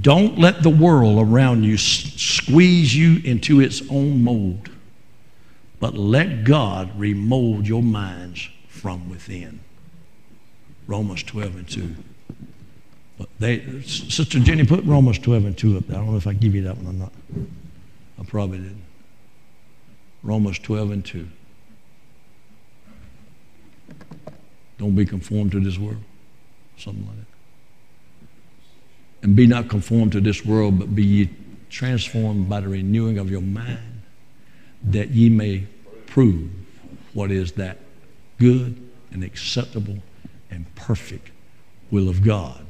Don't let the world around you squeeze you into its own mold, but let God remold your minds from within. Romans 12 and 2. But they, Sister Jenny put Romans 12 and 2 up there. I don't know if I give you that one or not. I probably didn't. Romans 12 and 2. Don't be conformed to this world. Something like that and be not conformed to this world, but be ye transformed by the renewing of your mind, that ye may prove what is that good and acceptable and perfect will of God.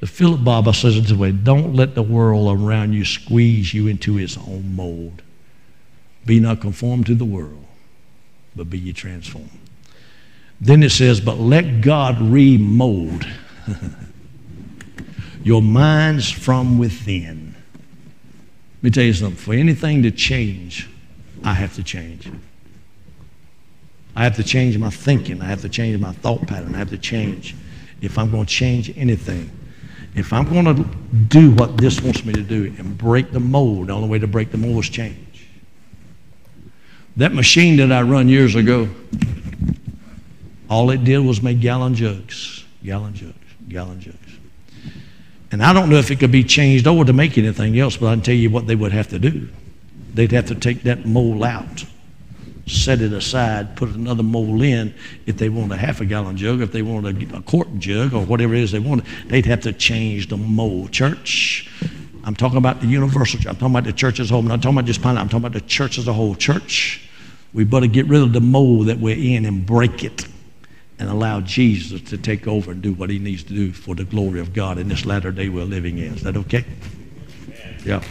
The Philip Bible says it this way don't let the world around you squeeze you into its own mold. Be not conformed to the world, but be ye transformed. Then it says, but let God remold. (laughs) your minds from within. Let me tell you something. For anything to change, I have to change. I have to change my thinking. I have to change my thought pattern. I have to change. If I'm going to change anything, if I'm going to do what this wants me to do and break the mold, the only way to break the mold is change. That machine that I run years ago, all it did was make gallon jugs, gallon jugs, gallon jugs. And I don't know if it could be changed over to make anything else, but I can tell you what they would have to do. They'd have to take that mold out, set it aside, put another mold in. If they want a half a gallon jug, if they want a, a quart jug, or whatever it is they want. they'd have to change the mold. Church, I'm talking about the universal church. I'm talking about the church as a whole. I'm not talking about just Pine. I'm talking about the church as a whole. Church, we better get rid of the mold that we're in and break it and allow Jesus to take over and do what he needs to do for the glory of God in this latter day we're living in. Is that okay? Yeah.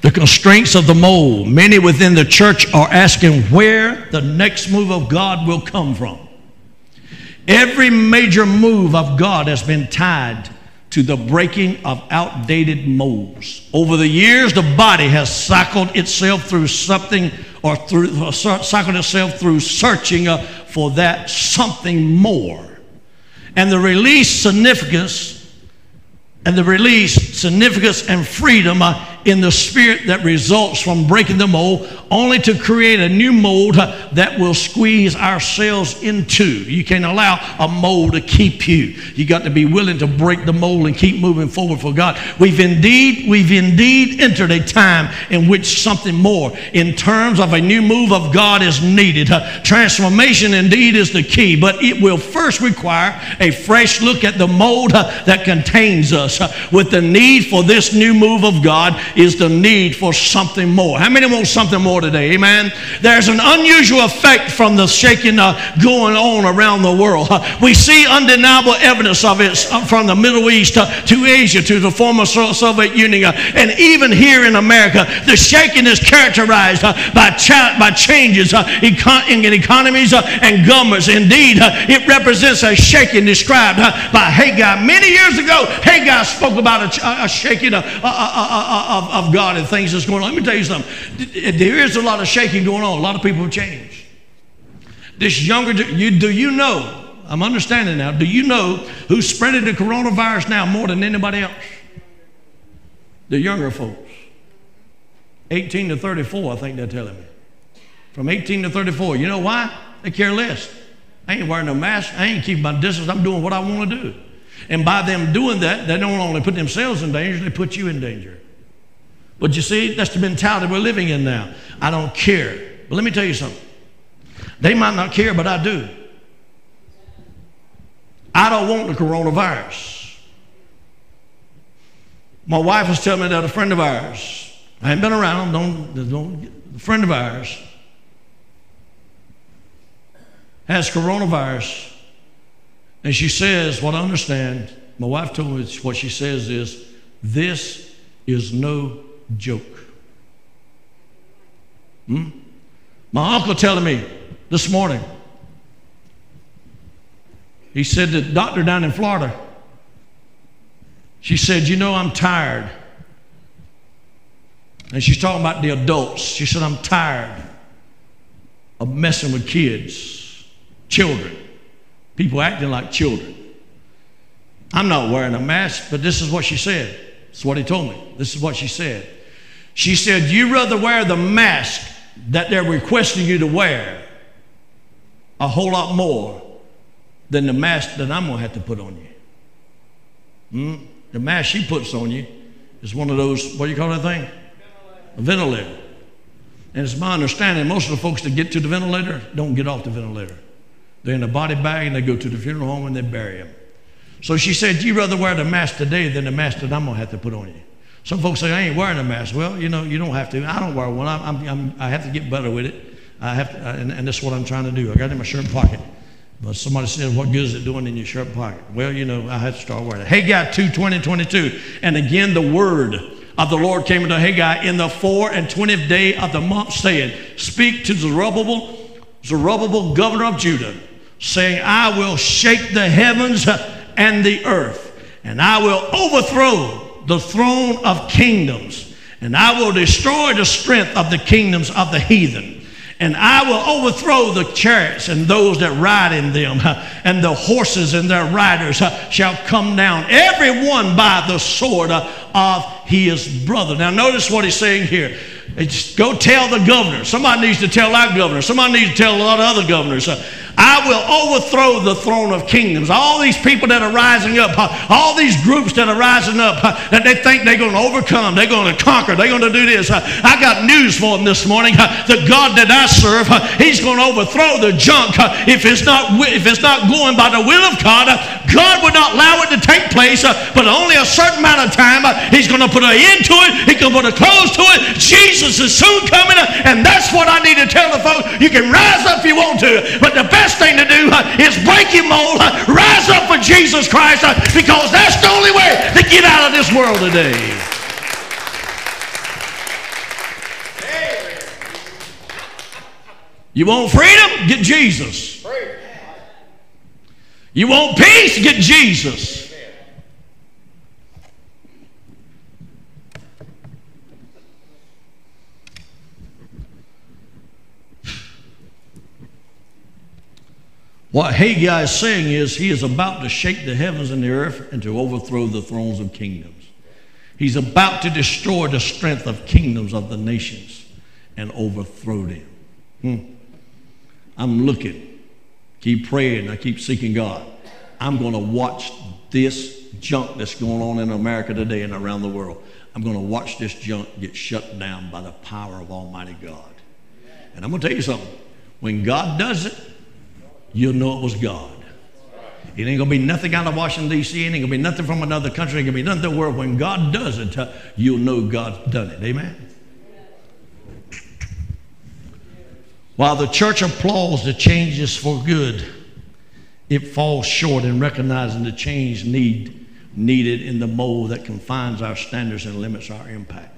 The constraints of the mold, many within the church are asking where the next move of God will come from. Every major move of God has been tied to the breaking of outdated molds. Over the years, the body has cycled itself through something or through cycled itself through searching uh, for that something more. And the release significance and the release significance and freedom uh, in the spirit that results from breaking the mold, only to create a new mold uh, that will squeeze ourselves into. You can't allow a mold to keep you. You got to be willing to break the mold and keep moving forward for God. We've indeed, we've indeed entered a time in which something more, in terms of a new move of God, is needed. Uh, transformation indeed is the key, but it will first require a fresh look at the mold uh, that contains us. With the need for this new move of God is the need for something more. How many want something more today? Amen. There's an unusual effect from the shaking uh, going on around the world. Uh, (laughs) we see undeniable evidence of it uh, from the Middle East uh, to Asia to the former Soviet Union uh, and even here in America. The shaking is characterized uh, by, by changes econ- in economies and governments. Indeed, it represents a shaking described by Haggai. Many years ago, Haggai spoke about a, a shaking of, of, of God and things that's going on. Let me tell you something. There is a lot of shaking going on. A lot of people have changed. This younger, you, do you know? I'm understanding now. Do you know who's spreading the coronavirus now more than anybody else? The younger folks. 18 to 34, I think they're telling me. From 18 to 34. You know why? They care less. I ain't wearing no mask. I ain't keeping my distance. I'm doing what I want to do. And by them doing that, they don't only put themselves in danger, they put you in danger. But you see, that's the mentality we're living in now. I don't care. But let me tell you something. They might not care, but I do. I don't want the coronavirus. My wife was telling me that a friend of ours, I ain't been around, don't, don't a friend of ours has coronavirus and she says, What I understand, my wife told me what she says is, This is no joke. Hmm? My uncle telling me this morning, he said the doctor down in Florida, she said, You know, I'm tired. And she's talking about the adults. She said, I'm tired of messing with kids, children people acting like children. I'm not wearing a mask, but this is what she said. Is what he told me. This is what she said. She said, "You'd rather wear the mask that they're requesting you to wear a whole lot more than the mask that I'm going to have to put on you. Hmm? The mask she puts on you is one of those, what do you call that thing? A ventilator. And it's my understanding most of the folks that get to the ventilator don't get off the ventilator. They're in a body bag and they go to the funeral home and they bury them. So she said, You'd rather wear the mask today than the mask that I'm going to have to put on you. Some folks say, I ain't wearing a mask. Well, you know, you don't have to. I don't wear one. I'm, I'm, i have to get better with it. I have to, uh, and, and that's what I'm trying to do. I got it in my shirt pocket. But somebody said, What good is it doing in your shirt pocket? Well, you know, I had to start wearing it. Haggai 2 20 22. And again, the word of the Lord came unto Haggai in the four and twentieth day of the month, saying, Speak to Zerubbabel, Zerubbabel, governor of Judah saying, I will shake the heavens and the earth, and I will overthrow the throne of kingdoms, and I will destroy the strength of the kingdoms of the heathen. And I will overthrow the chariots and those that ride in them, (laughs) and the horses and their riders (laughs) shall come down, every one by the sword uh, of his brother. Now, notice what he's saying here. It's, go tell the governor. Somebody needs to tell our governor. Somebody needs to tell a lot of other governors. Uh, I will overthrow the throne of kingdoms. All these people that are rising up, all these groups that are rising up, that they think they're going to overcome, they're going to conquer, they're going to do this. I got news for them this morning. The God that I serve, He's going to overthrow the junk. If it's not, if it's not going by the will of God, God would not allow it to take place, but only a certain amount of time. He's going to put an end to it. He's going to put a close to it. Jesus Jesus is soon coming, and that's what I need to tell the folks. You can rise up if you want to, but the best thing to do uh, is break your mold, uh, rise up for Jesus Christ, uh, because that's the only way to get out of this world today. You want freedom? Get Jesus. You want peace? Get Jesus. What Haggai is saying is he is about to shake the heavens and the earth and to overthrow the thrones of kingdoms. He's about to destroy the strength of kingdoms of the nations and overthrow them. Hmm. I'm looking. Keep praying. I keep seeking God. I'm going to watch this junk that's going on in America today and around the world. I'm going to watch this junk get shut down by the power of Almighty God. And I'm going to tell you something. When God does it, you'll know it was God. It ain't gonna be nothing out of Washington, D.C., it ain't gonna be nothing from another country, it ain't gonna be nothing in the world. When God does it, you'll know God's done it. Amen. While the church applauds the changes for good, it falls short in recognizing the change need, needed in the mold that confines our standards and limits our impact.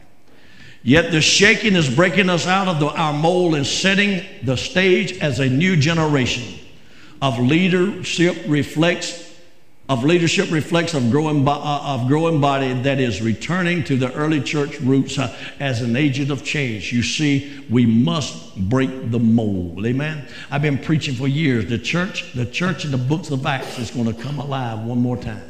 Yet the shaking is breaking us out of the, our mold and setting the stage as a new generation of leadership reflects of leadership reflects of growing, bo- uh, of growing body that is returning to the early church roots uh, as an agent of change. You see, we must break the mold. Amen. I've been preaching for years. The church, the church in the books of Acts is going to come alive one more time.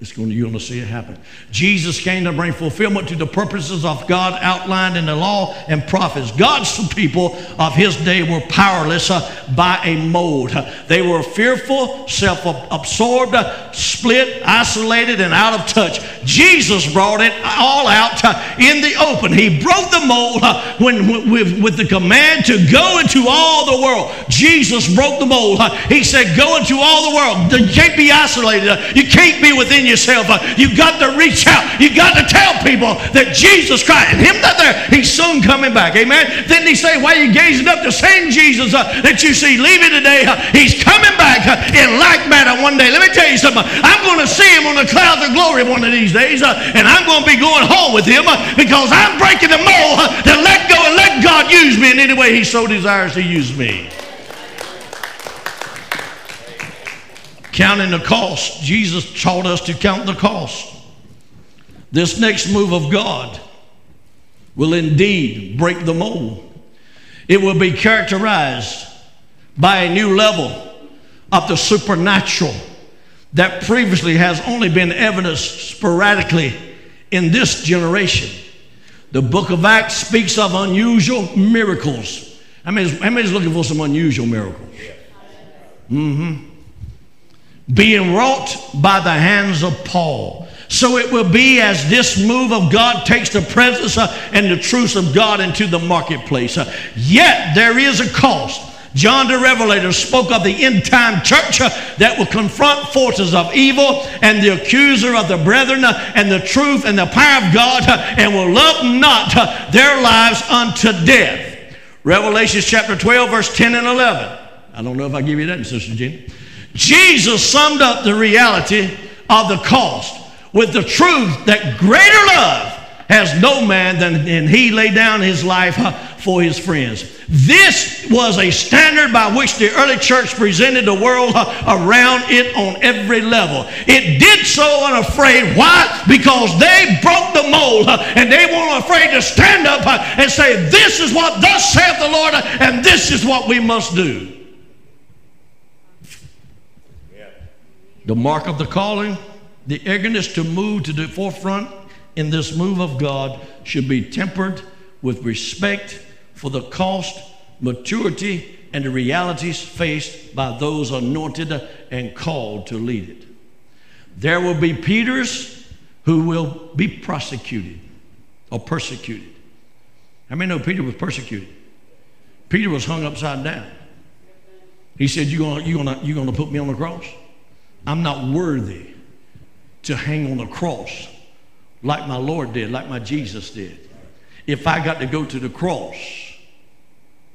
It's going to, you're going to see it happen. Jesus came to bring fulfillment to the purposes of God outlined in the law and prophets. God's people of his day were powerless uh, by a mold. They were fearful, self absorbed, split, isolated, and out of touch. Jesus brought it all out uh, in the open. He broke the mold uh, when, with, with the command to go into all the world. Jesus broke the mold. He said, Go into all the world. You can't be isolated. You can't be within yourself. Uh, You got to reach out. You've got to tell people that Jesus Christ and Him that there, He's soon coming back. Amen. Then He say, Why you gazing up the same Jesus uh, that you see leaving today? uh, He's coming back in like manner one day. Let me tell you something. I'm going to see Him on the clouds of glory one of these days, and I'm going to be going home with Him because I'm breaking the mold to let go and let God use me in any way He so desires to use me. Counting the cost. Jesus taught us to count the cost. This next move of God will indeed break the mold. It will be characterized by a new level of the supernatural that previously has only been evidenced sporadically in this generation. The book of Acts speaks of unusual miracles. How many, how many is looking for some unusual miracles? Mm-hmm. Being wrought by the hands of Paul. So it will be as this move of God takes the presence uh, and the truths of God into the marketplace. Uh, yet there is a cost. John the Revelator spoke of the end time church uh, that will confront forces of evil and the accuser of the brethren and the truth and the power of God and will love not their lives unto death. Revelation chapter 12, verse 10 and 11. I don't know if I give you that, Sister Jenny. Jesus summed up the reality of the cost with the truth that greater love has no man than and he laid down his life uh, for his friends. This was a standard by which the early church presented the world uh, around it on every level. It did so unafraid. Why? Because they broke the mold uh, and they weren't afraid to stand up and say, This is what thus saith the Lord, and this is what we must do. The mark of the calling, the eagerness to move to the forefront in this move of God should be tempered with respect for the cost, maturity, and the realities faced by those anointed and called to lead it. There will be Peters who will be prosecuted or persecuted. How many know Peter was persecuted? Peter was hung upside down. He said, You're gonna, you're gonna, you're gonna put me on the cross? I'm not worthy to hang on the cross like my Lord did, like my Jesus did. If I got to go to the cross,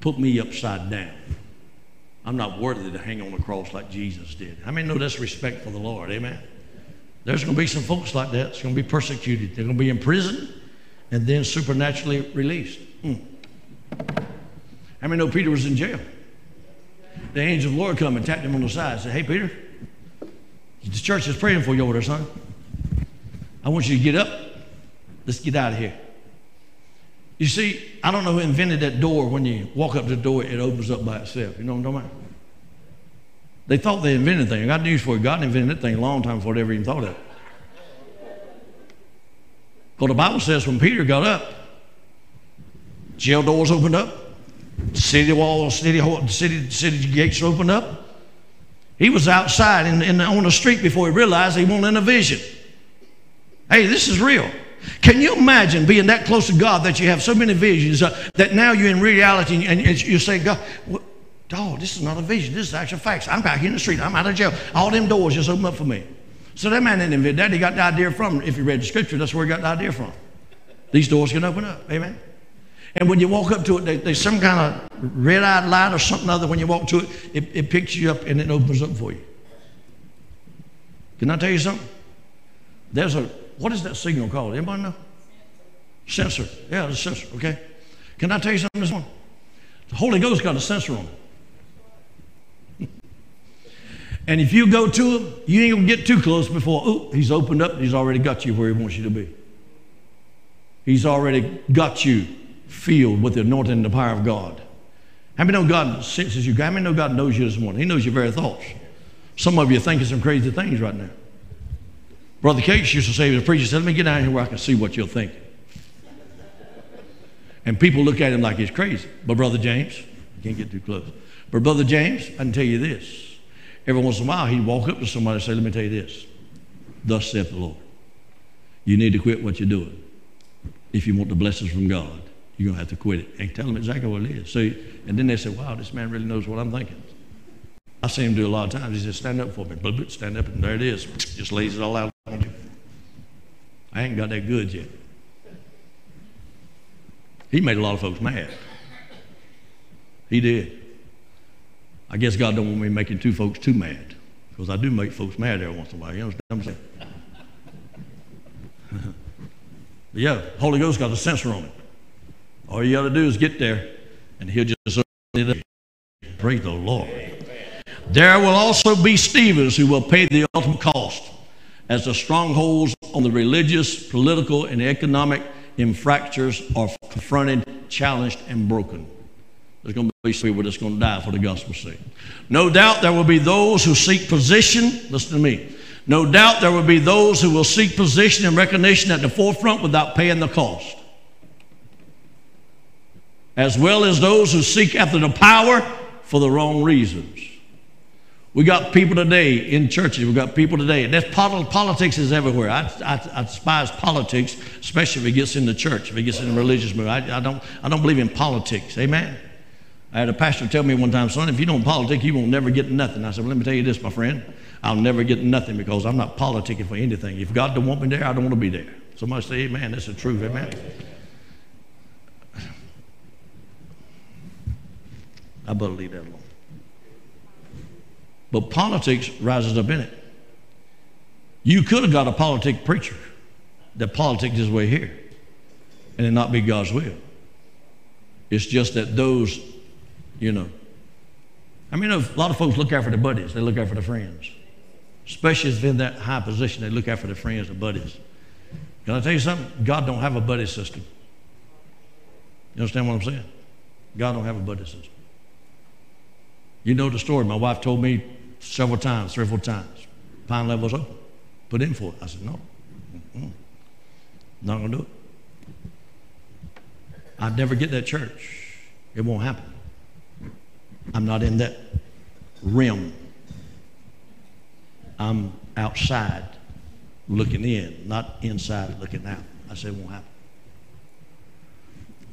put me upside down. I'm not worthy to hang on the cross like Jesus did. How many know that's respect for the Lord? Amen. There's going to be some folks like that. It's going to be persecuted. They're going to be imprisoned and then supernaturally released. Hmm. How many know Peter was in jail? The angel of the Lord come and tapped him on the side and said, Hey, Peter, the church is praying for you over there, son. I want you to get up. Let's get out of here. You see, I don't know who invented that door. When you walk up to the door, it opens up by itself. You know what I'm talking about? They thought they invented the thing. I got news for you. God invented that thing a long time before they ever even thought of it. Well, the Bible says when Peter got up, jail doors opened up, city walls, city, city, city gates opened up. He was outside in, in, on the street before he realized he wasn't in a vision. Hey, this is real. Can you imagine being that close to God that you have so many visions uh, that now you're in reality and, and you say, God, what, dog, this is not a vision. This is actual facts. I'm back in the street. I'm out of jail. All them doors just open up for me. So that man didn't invent that. He got the idea from, if you read the scripture, that's where he got the idea from. These doors can open up. Amen. And when you walk up to it, there's some kind of red eyed light or something other. When you walk to it, it, it picks you up and it opens up for you. Can I tell you something? There's a, what is that signal called? Anybody know? Sensor. Yeah, the sensor, okay? Can I tell you something this morning? The Holy Ghost got a sensor on it. (laughs) And if you go to him, you ain't gonna get too close before, oh, he's opened up, he's already got you where he wants you to be. He's already got you filled with the anointing and the power of God. How many know God senses you? How many know God knows you this morning? He knows your very thoughts. Some of you are thinking some crazy things right now. Brother Cates used to say, the preacher said, let me get down here where I can see what you're thinking. And people look at him like he's crazy. But Brother James, you can't get too close. But Brother James, I can tell you this. Every once in a while, he'd walk up to somebody and say, Let me tell you this. Thus saith the Lord. You need to quit what you're doing. If you want the blessings from God, you're going to have to quit it and tell them exactly what it is. So, and then they say, Wow, this man really knows what I'm thinking. I've seen him do a lot of times. He says, Stand up for me. Blah, blah, stand up, and there it is. (tsk) Just lays it all out on you. I ain't got that good yet. He made a lot of folks mad. He did. I guess God don't want me making two folks too mad, because I do make folks mad every once in a while. You understand what I'm saying? (laughs) yeah, Holy Ghost got a sensor on it. All you got to do is get there, and He'll just. Praise the Lord. There will also be Stevens who will pay the ultimate cost as the strongholds on the religious, political, and economic infractors are confronted, challenged, and broken. There's going to be people that's going to die for the gospel's sake. No doubt there will be those who seek position. Listen to me. No doubt there will be those who will seek position and recognition at the forefront without paying the cost. As well as those who seek after the power for the wrong reasons. We got people today in churches. We got people today. That's politics is everywhere. I, I, I, despise politics, especially if it gets in the church, if it gets in the religious movement. I, I, don't, I don't believe in politics. Amen. I had a pastor tell me one time, son, if you don't politic, you won't never get nothing. I said, well, let me tell you this, my friend. I'll never get nothing because I'm not politicking for anything. If God don't want me there, I don't want to be there. Somebody say, amen. That's the truth. Amen. I better leave that alone. But politics rises up in it. You could have got a politic preacher that politics his way here and it not be God's will. It's just that those you know. I mean, a lot of folks look for their buddies, they look for their friends. Especially if they're in that high position, they look for their friends and buddies. Can I tell you something? God don't have a buddy system. You understand what I'm saying? God don't have a buddy system. You know the story. My wife told me several times, three or four times. Pine level's open. Put in for it. I said, no. Mm-mm. Not going to do it. I'd never get that church. It won't happen. I'm not in that realm. I'm outside looking in, not inside looking out. I said, it won't happen.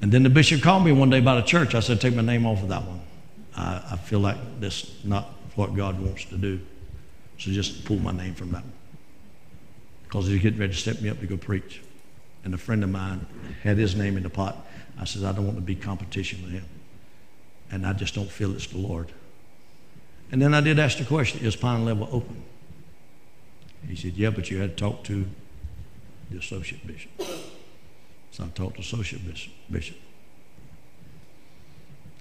And then the bishop called me one day about a church. I said, take my name off of that one. I, I feel like that's not what God wants to do. So just pull my name from that. Because he's getting ready to step me up to go preach. And a friend of mine had his name in the pot. I said, I don't want to be competition with him and I just don't feel it's the Lord. And then I did ask the question, is Pine Level open? He said, yeah, but you had to talk to the associate bishop. So I talked to associate bishop.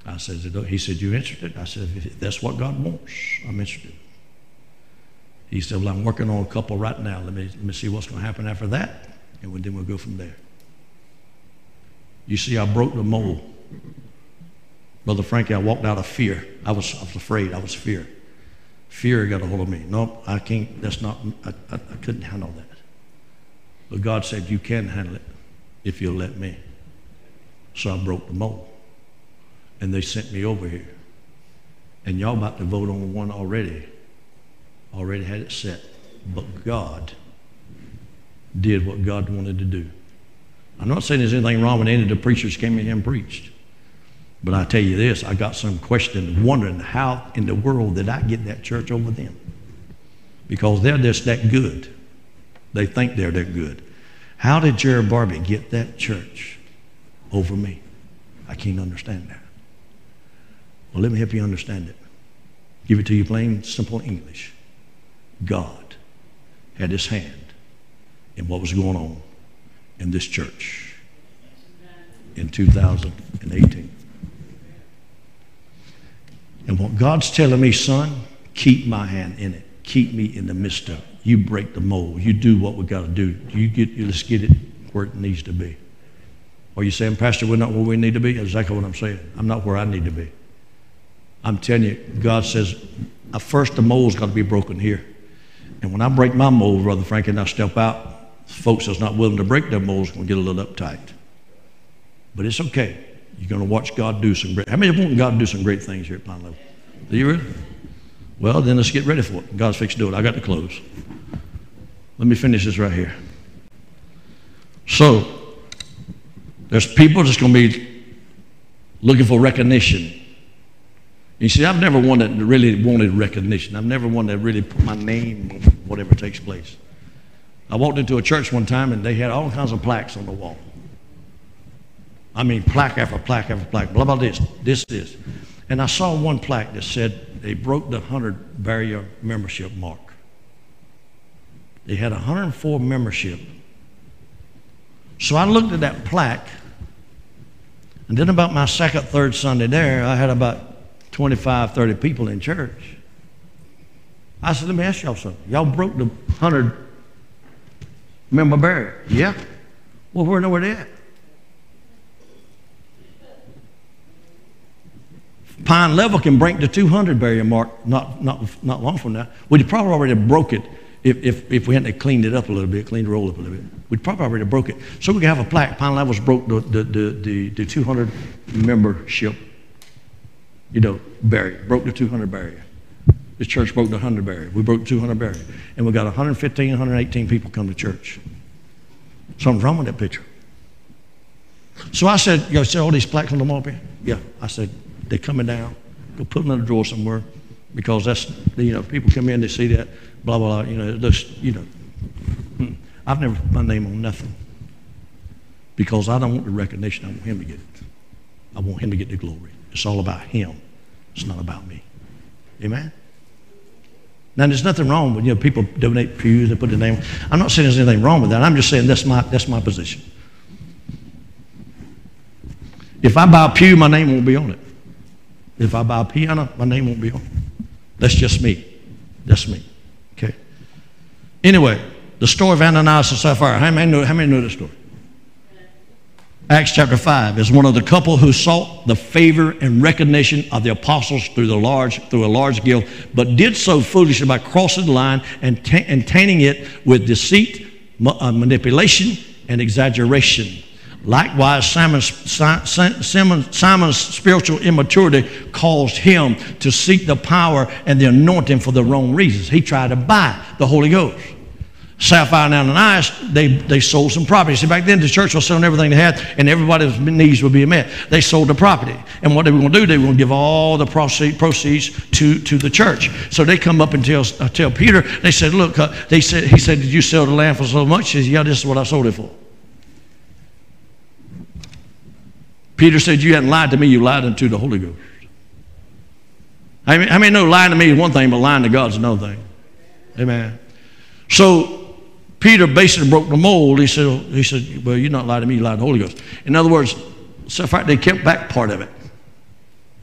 I said, he said, you interested? I said, if that's what God wants, I'm interested. He said, well, I'm working on a couple right now. Let me, let me see what's going to happen after that, and then we'll go from there. You see, I broke the mold. Brother Frankie, I walked out of fear. I was, I was afraid. I was fear. Fear got a hold of me. Nope, I can't, that's not, I, I, I couldn't handle that. But God said, you can handle it if you'll let me. So I broke the mold. And they sent me over here. And y'all about to vote on one already. Already had it set. But God did what God wanted to do. I'm not saying there's anything wrong with any of the preachers came in here and preached. But I tell you this, I got some questions wondering how in the world did I get that church over them? Because they're just that good. They think they're that good. How did Jerry Barbee get that church over me? I can't understand that. Well, let me help you understand it. Give it to you plain, simple English. God had his hand in what was going on in this church in 2018. And what God's telling me, son, keep my hand in it. Keep me in the midst of it. You break the mold. You do what we got to do. You get, let's get it where it needs to be. Are you saying, Pastor, we're not where we need to be? Exactly what I'm saying. I'm not where I need to be. I'm telling you, God says, first the mold's got to be broken here. And when I break my mold, Brother Frank, and I step out, folks that's not willing to break their molds going to get a little uptight. But it's okay. You're going to watch God do some great. How many want God to do some great things here at Pine Level? Do you really? Well, then let's get ready for it. God's fixed to do it. I got to close. Let me finish this right here. So, there's people that's going to be looking for recognition. You see, I've never one that really wanted recognition. I've never one that really put my name on whatever takes place. I walked into a church one time and they had all kinds of plaques on the wall. I mean, plaque after plaque after plaque, blah, blah, this, this, this. And I saw one plaque that said they broke the 100 barrier membership mark. They had 104 membership. So I looked at that plaque, and then about my second, third Sunday there, I had about 25, 30 people in church. I said, let me ask y'all something. Y'all broke the 100 member barrier. Yeah. Well, where know where they at? Pine Level can break the 200 barrier mark not, not, not long from now. We'd probably already broke it if, if, if we hadn't cleaned it up a little bit, cleaned the roll up a little bit. We'd probably already broke it. So we could have a plaque. Pine Levels broke the, the, the, the, the 200 membership, you know, barrier, broke the 200 barrier. The church broke the 100 barrier. We broke the 200 barrier. And we got 115, 118 people come to church. Something's wrong with that picture. So I said, you see all these plaques on the wall? Yeah. I said, they're coming down. Go put them in a drawer somewhere because that's, you know, people come in, they see that, blah, blah, blah. You know, just, you know. Hmm. I've never put my name on nothing because I don't want the recognition. I want him to get it. I want him to get the glory. It's all about him. It's not about me. Amen? Now, there's nothing wrong with, you know, people donate pews, they put their name. I'm not saying there's anything wrong with that. I'm just saying that's my, that's my position. If I buy a pew, my name won't be on it. If I buy a piano, my name won't be on it. That's just me. That's me. Okay? Anyway, the story of Ananias and Sapphira. How many know, how many know the story? Acts chapter 5 is one of the couple who sought the favor and recognition of the apostles through, the large, through a large guild, but did so foolishly by crossing the line and, and tainting it with deceit, ma- uh, manipulation, and exaggeration. Likewise, Simon's, Simon, Simon's spiritual immaturity caused him to seek the power and the anointing for the wrong reasons. He tried to buy the Holy Ghost. Sapphira and Ananias, they, they sold some property. See, back then the church was selling everything they had, and everybody's needs would be met. They sold the property. And what they were going to do, they were going to give all the proceeds, proceeds to, to the church. So they come up and tell, uh, tell Peter, they said, look, uh, they said, he said, did you sell the land for so much? He said, yeah, this is what I sold it for. Peter said, you hadn't lied to me, you lied unto the Holy Ghost. I mean, I mean, no, lying to me is one thing, but lying to God is another thing. Amen. So Peter basically broke the mold. He said, he said, Well, you're not lying to me, you lied to the Holy Ghost. In other words, so far they kept back part of it.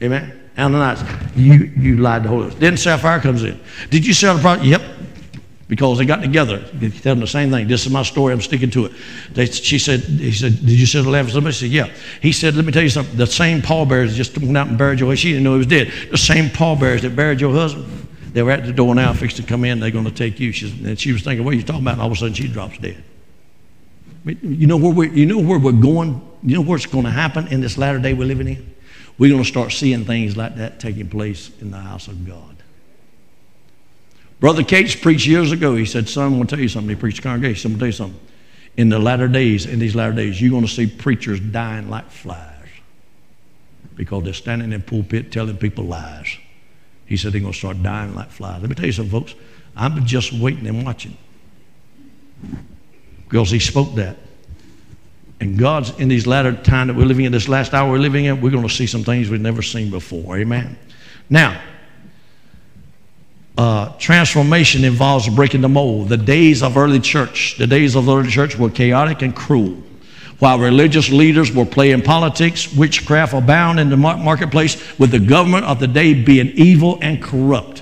Amen. Ananias, you, you lied to the Holy Ghost. Then Sapphire comes in. Did you sell the product? Yep. Because they got together. They tell them the same thing. This is my story. I'm sticking to it. They, she said, he said, did you sell the for somebody? She said, yeah. He said, let me tell you something. The same pallbearers just went out and buried your husband. She didn't know he was dead. The same pallbearers that buried your husband, they were at the door now, fixed to come in. They're going to take you. She, and she was thinking, what are you talking about? And all of a sudden, she drops dead. You know where we're, you know where we're going? You know what's going to happen in this latter day we're living in? We're going to start seeing things like that taking place in the house of God. Brother Cates preached years ago. He said, Son, I'm going to tell you something. He preached to congregation. I'm going to tell you something. In the latter days, in these latter days, you're going to see preachers dying like flies because they're standing in the pulpit telling people lies. He said they're going to start dying like flies. Let me tell you something, folks. I'm just waiting and watching because he spoke that. And God's in these latter time that we're living in, this last hour we're living in, we're going to see some things we've never seen before. Amen. Now, uh, transformation involves breaking the mold. The days of early church, the days of the early church were chaotic and cruel. While religious leaders were playing politics, witchcraft abound in the marketplace, with the government of the day being evil and corrupt.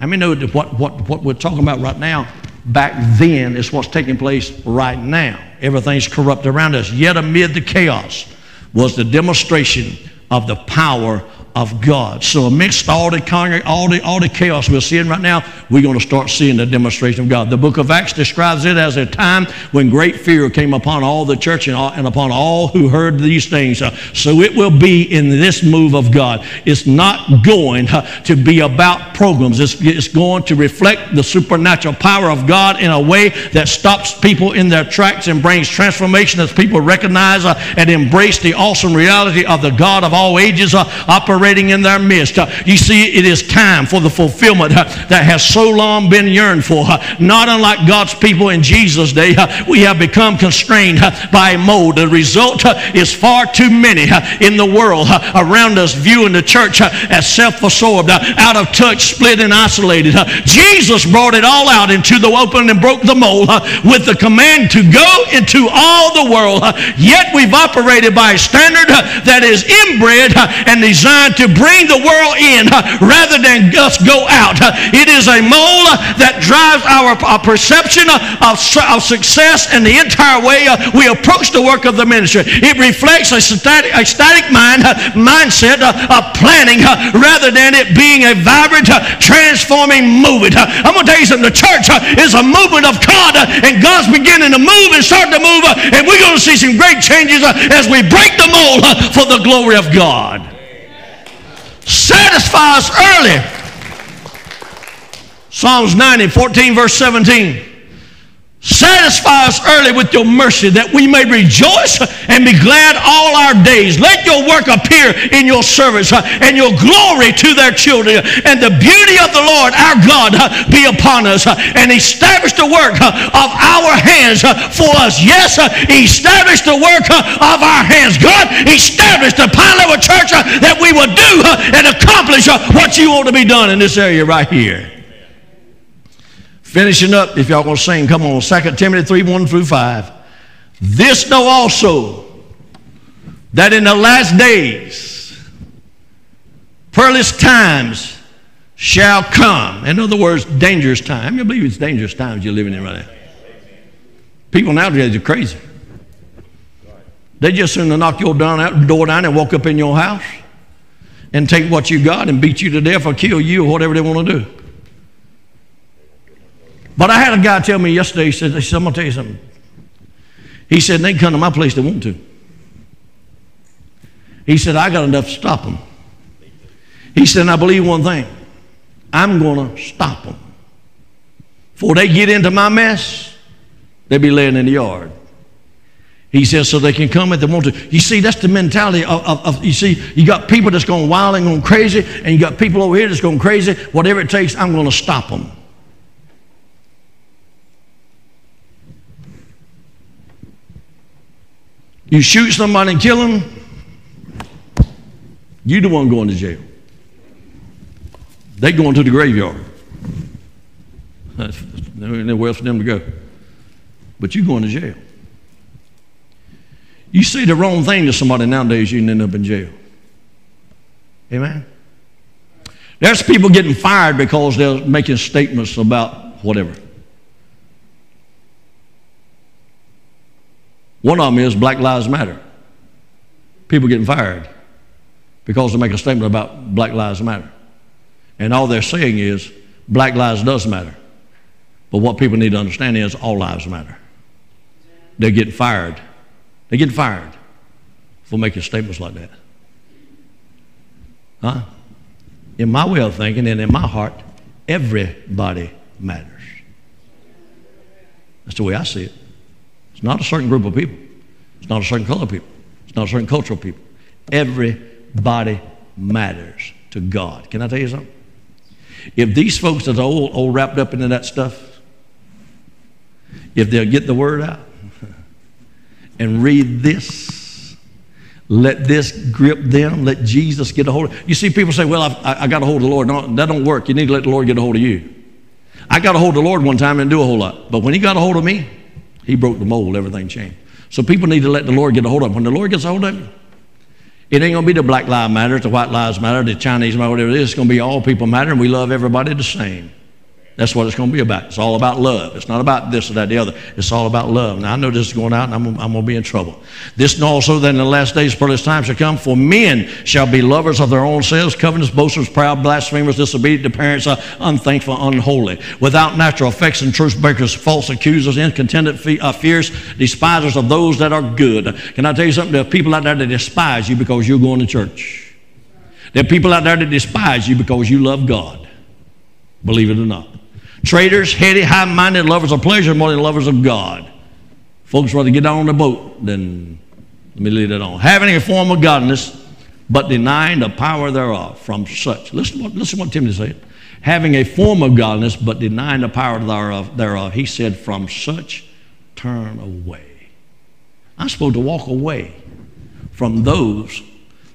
How many know what, what, what we're talking about right now back then is what's taking place right now? Everything's corrupt around us. Yet amid the chaos was the demonstration of the power of God. So amidst all the, all the, all the chaos we're seeing right now, we're going to start seeing the demonstration of God. The book of Acts describes it as a time when great fear came upon all the church and, all, and upon all who heard these things. Uh, so it will be in this move of God. It's not going uh, to be about programs. It's, it's going to reflect the supernatural power of God in a way that stops people in their tracks and brings transformation as people recognize uh, and embrace the awesome reality of the God of all ages uh, operating operating in their midst. Uh, you see, it is time for the fulfillment uh, that has so long been yearned for. Uh, not unlike God's people in Jesus' day, uh, we have become constrained uh, by a mold. The result uh, is far too many in the world around us viewing the church as self-absorbed, out of touch, split and isolated. Jesus brought it all out into the open and broke the mold with the command to go into all the world. Yet we've operated by a standard that is inbred and designed to bring the world in rather than us go out. It is a mole that drives our, our perception of, of success and the entire way uh, we approach the work of the ministry. It reflects a static, a static mind, mindset uh, of planning rather than it being a vibrant, transforming movement. I'm going to tell you something. The church is a movement of God, and God's beginning to move and start to move, and we're going to see some great changes as we break the mold for the glory of God. Satisfy us early. Psalms 90, 14, verse 17. Satisfy us early with your mercy that we may rejoice and be glad all our days. Let your work appear in your service uh, and your glory to their children. And the beauty of the Lord our God uh, be upon us uh, and establish the work uh, of our hands uh, for us. Yes, uh, establish the work of our hands. God, establish the Pine Level Church that we will do and accomplish what you want to be done in this area right here. Finishing up, if y'all to sing, come on, 2 Timothy 3 1 through 5. This know also that in the last days, perilous times shall come. In other words, dangerous time. You believe it's dangerous times you're living in right now. People nowadays are crazy. They just soon to knock your door down and walk up in your house and take what you got and beat you to death or kill you or whatever they want to do. But I had a guy tell me yesterday, he said, I'm going to tell you something. He said, they come to my place they want to. He said, I got enough to stop them. He said, I believe one thing. I'm going to stop them. Before they get into my mess, they'll be laying in the yard. He says, so they can come if they want to. You see, that's the mentality of, of, of, you see, you got people that's going wild and going crazy, and you got people over here that's going crazy. Whatever it takes, I'm going to stop them. You shoot somebody and kill them, you the one going to jail. They going to the graveyard. There ain't nowhere else for them to go. But you going to jail. You say the wrong thing to somebody nowadays, you can end up in jail. Amen. There's people getting fired because they're making statements about whatever. One of them is Black Lives Matter. People getting fired because they make a statement about Black Lives Matter. And all they're saying is Black lives does matter. But what people need to understand is all lives matter. They're getting fired. They're getting fired for making statements like that. Huh? In my way of thinking and in my heart, everybody matters. That's the way I see it. It's not a certain group of people. It's not a certain color of people. It's not a certain cultural people. Everybody matters to God. Can I tell you something? If these folks that are all, all wrapped up into that stuff, if they'll get the word out and read this, let this grip them, let Jesus get a hold of You see, people say, Well, I've, I, got a hold of the Lord. No, that don't work. You need to let the Lord get a hold of you. I got a hold of the Lord one time and do a whole lot. But when He got a hold of me, He broke the mold, everything changed. So people need to let the Lord get a hold of them. When the Lord gets a hold of you, it ain't going to be the Black Lives Matter, the White Lives Matter, the Chinese Matter, whatever it is. It's going to be all people matter, and we love everybody the same. That's what it's going to be about. It's all about love. It's not about this or that, the other. It's all about love. Now, I know this is going out, and I'm, I'm going to be in trouble. This also that in the last days, perilous times shall come, for men shall be lovers of their own selves, covetous, boasters, proud, blasphemers, disobedient to parents, uh, unthankful, unholy, without natural affection, truth breakers, false accusers, incontented, fe- uh, fierce, despisers of those that are good. Can I tell you something? There are people out there that despise you because you're going to church. There are people out there that despise you because you love God. Believe it or not. Traitors, heady, high minded, lovers of pleasure more than lovers of God. Folks rather get on the boat than, let me leave that on. Having a form of godliness, but denying the power thereof from such. Listen what, listen what Timothy said. Having a form of godliness, but denying the power thereof, thereof. He said, from such turn away. I'm supposed to walk away from those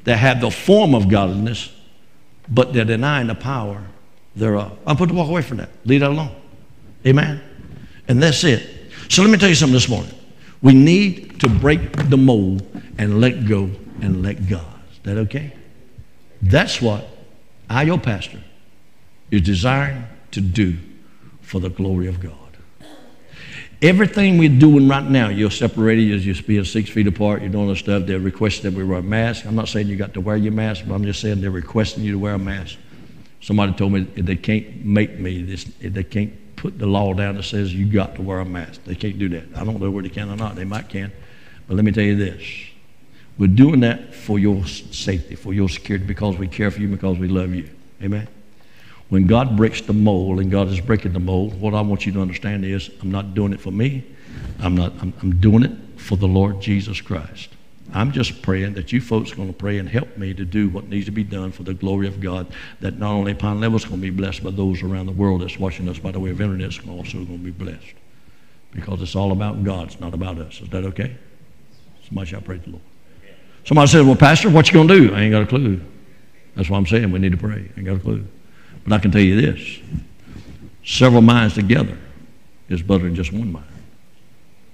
that have the form of godliness, but they're denying the power thereof. I'm supposed to walk away from that. Leave that alone. Amen. And that's it. So let me tell you something this morning. We need to break the mold and let go and let God. Is that okay? That's what I, your pastor, is desiring to do for the glory of God. Everything we're doing right now, you're separated, you're being six feet apart, you're doing this stuff. They're requesting that we wear a mask. I'm not saying you got to wear your mask, but I'm just saying they're requesting you to wear a mask. Somebody told me they can't make me this, they can't put the law down that says you got to wear a mask. They can't do that. I don't know whether they can or not. They might can. But let me tell you this. We're doing that for your safety, for your security, because we care for you, because we love you. Amen. When God breaks the mold, and God is breaking the mold, what I want you to understand is I'm not doing it for me. I'm not. I'm, I'm doing it for the Lord Jesus Christ. I'm just praying that you folks are going to pray and help me to do what needs to be done for the glory of God. That not only Pine Level is going to be blessed, but those around the world that's watching us by the way of internet is also going to be blessed. Because it's all about God, it's not about us. Is that okay? So Somebody shall praise the Lord. Somebody said, Well, Pastor, what you going to do? I ain't got a clue. That's what I'm saying. We need to pray. I ain't got a clue. But I can tell you this several minds together is better than just one mind.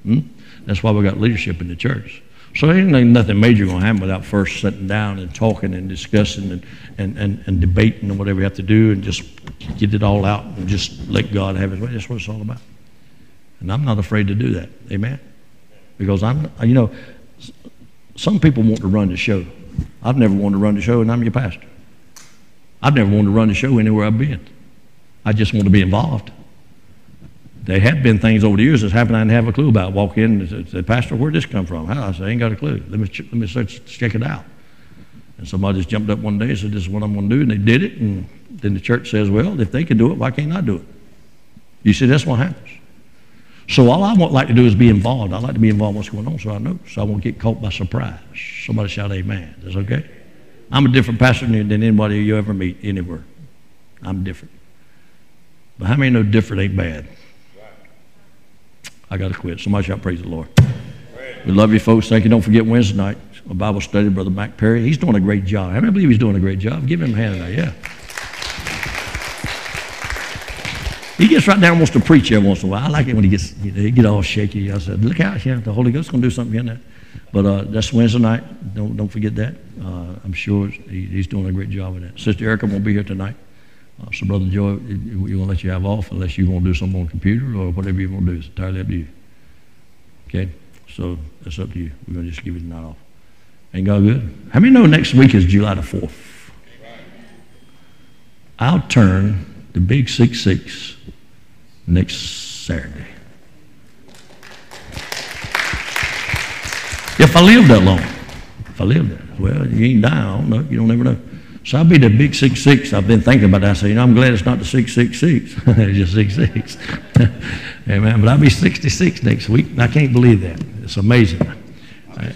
Hmm? That's why we got leadership in the church. So ain't nothing major going to happen without first sitting down and talking and discussing and, and, and, and debating and whatever you have to do and just get it all out and just let God have his way. That's what it's all about. And I'm not afraid to do that. Amen? Because I'm, you know, some people want to run the show. I've never wanted to run the show, and I'm your pastor. I've never wanted to run the show anywhere I've been. I just want to be involved. There have been things over the years that's happened I didn't have a clue about. Walk in and say, Pastor, where'd this come from? How? I said, I ain't got a clue. Let me, ch- let me search, check it out. And somebody just jumped up one day and said, This is what I'm going to do. And they did it. And then the church says, Well, if they can do it, why can't I do it? You see, that's what happens. So all I want like to do is be involved. I like to be involved in what's going on so I know. So I won't get caught by surprise. Somebody shout amen. That's okay? I'm a different pastor than anybody you ever meet anywhere. I'm different. But how many know different ain't bad? I got to quit. Somebody shout praise the Lord. We love you folks. Thank you. Don't forget Wednesday night, a Bible study, Brother Mac Perry. He's doing a great job. I believe he's doing a great job. Give him a hand now. Yeah. He gets right down and wants to preach every once in a while. I like it when he gets he get all shaky. I said, look out, yeah, the Holy Ghost going to do something in there. But uh, that's Wednesday night. Don't, don't forget that. Uh, I'm sure he, he's doing a great job with that. Sister Erica won't be here tonight. Uh, so, Brother Joey, we're going to let you have off unless you want to do something on the computer or whatever you want to do. It's entirely up to you. Okay? So, that's up to you. We're going to just give you the night off. Ain't God good? How many know next week is July the 4th? I'll turn the big 6 6 next Saturday. If I live that long. If I live that. Well, you ain't die. I don't know. You don't ever know. So I'll be the big six six. I've been thinking about that. I say, you know, I'm glad it's not the six six six. (laughs) it's just six six. (laughs) Amen. But I'll be 66 next week. I can't believe that. It's amazing. Right.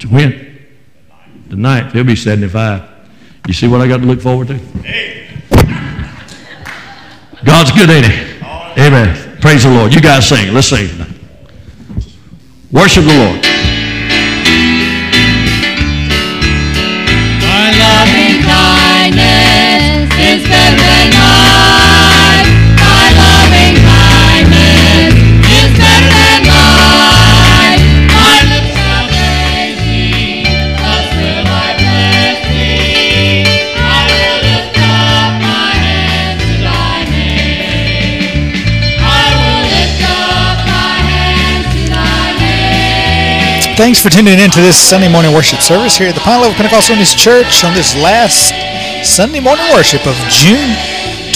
To win? The ninth. He'll be 75. You see what I got to look forward to? Hey. God's good, ain't he? Amen. Praise the Lord. You guys sing. Let's sing. Worship the Lord. Thanks for tuning in to this Sunday morning worship service here at the Pine Level Pentecostal Church on this last Sunday morning worship of June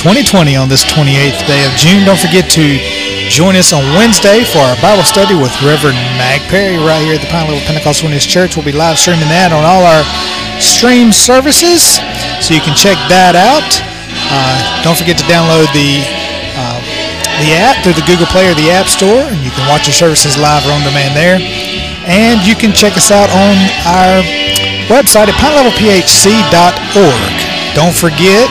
2020 on this 28th day of June. Don't forget to join us on Wednesday for our Bible study with Reverend Mac Perry right here at the Pine Level Pentecostal Church. We'll be live streaming that on all our stream services, so you can check that out. Uh, don't forget to download the uh, the app through the Google Play or the App Store, and you can watch your services live or on demand there. And you can check us out on our website at pinelevelphc.org. Don't forget,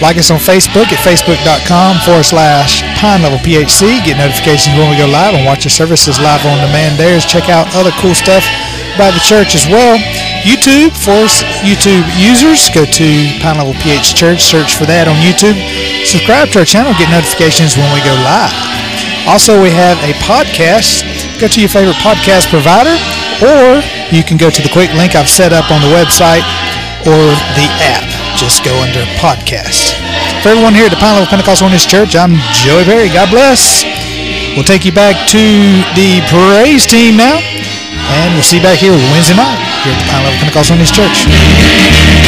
like us on Facebook at facebook.com forward slash Pine Level PHC. Get notifications when we go live and watch our services live on demand there. Check out other cool stuff by the church as well. YouTube for YouTube users, go to Pine Level PH Church, search for that on YouTube. Subscribe to our channel, get notifications when we go live. Also, we have a podcast. Go to your favorite podcast provider, or you can go to the quick link I've set up on the website or the app. Just go under podcast. For everyone here at the Pine Level Pentecostal Holiness Church, I'm Joey Perry. God bless. We'll take you back to the praise team now, and we'll see you back here Wednesday night here at the Pine Level Pentecostal Holiness Church.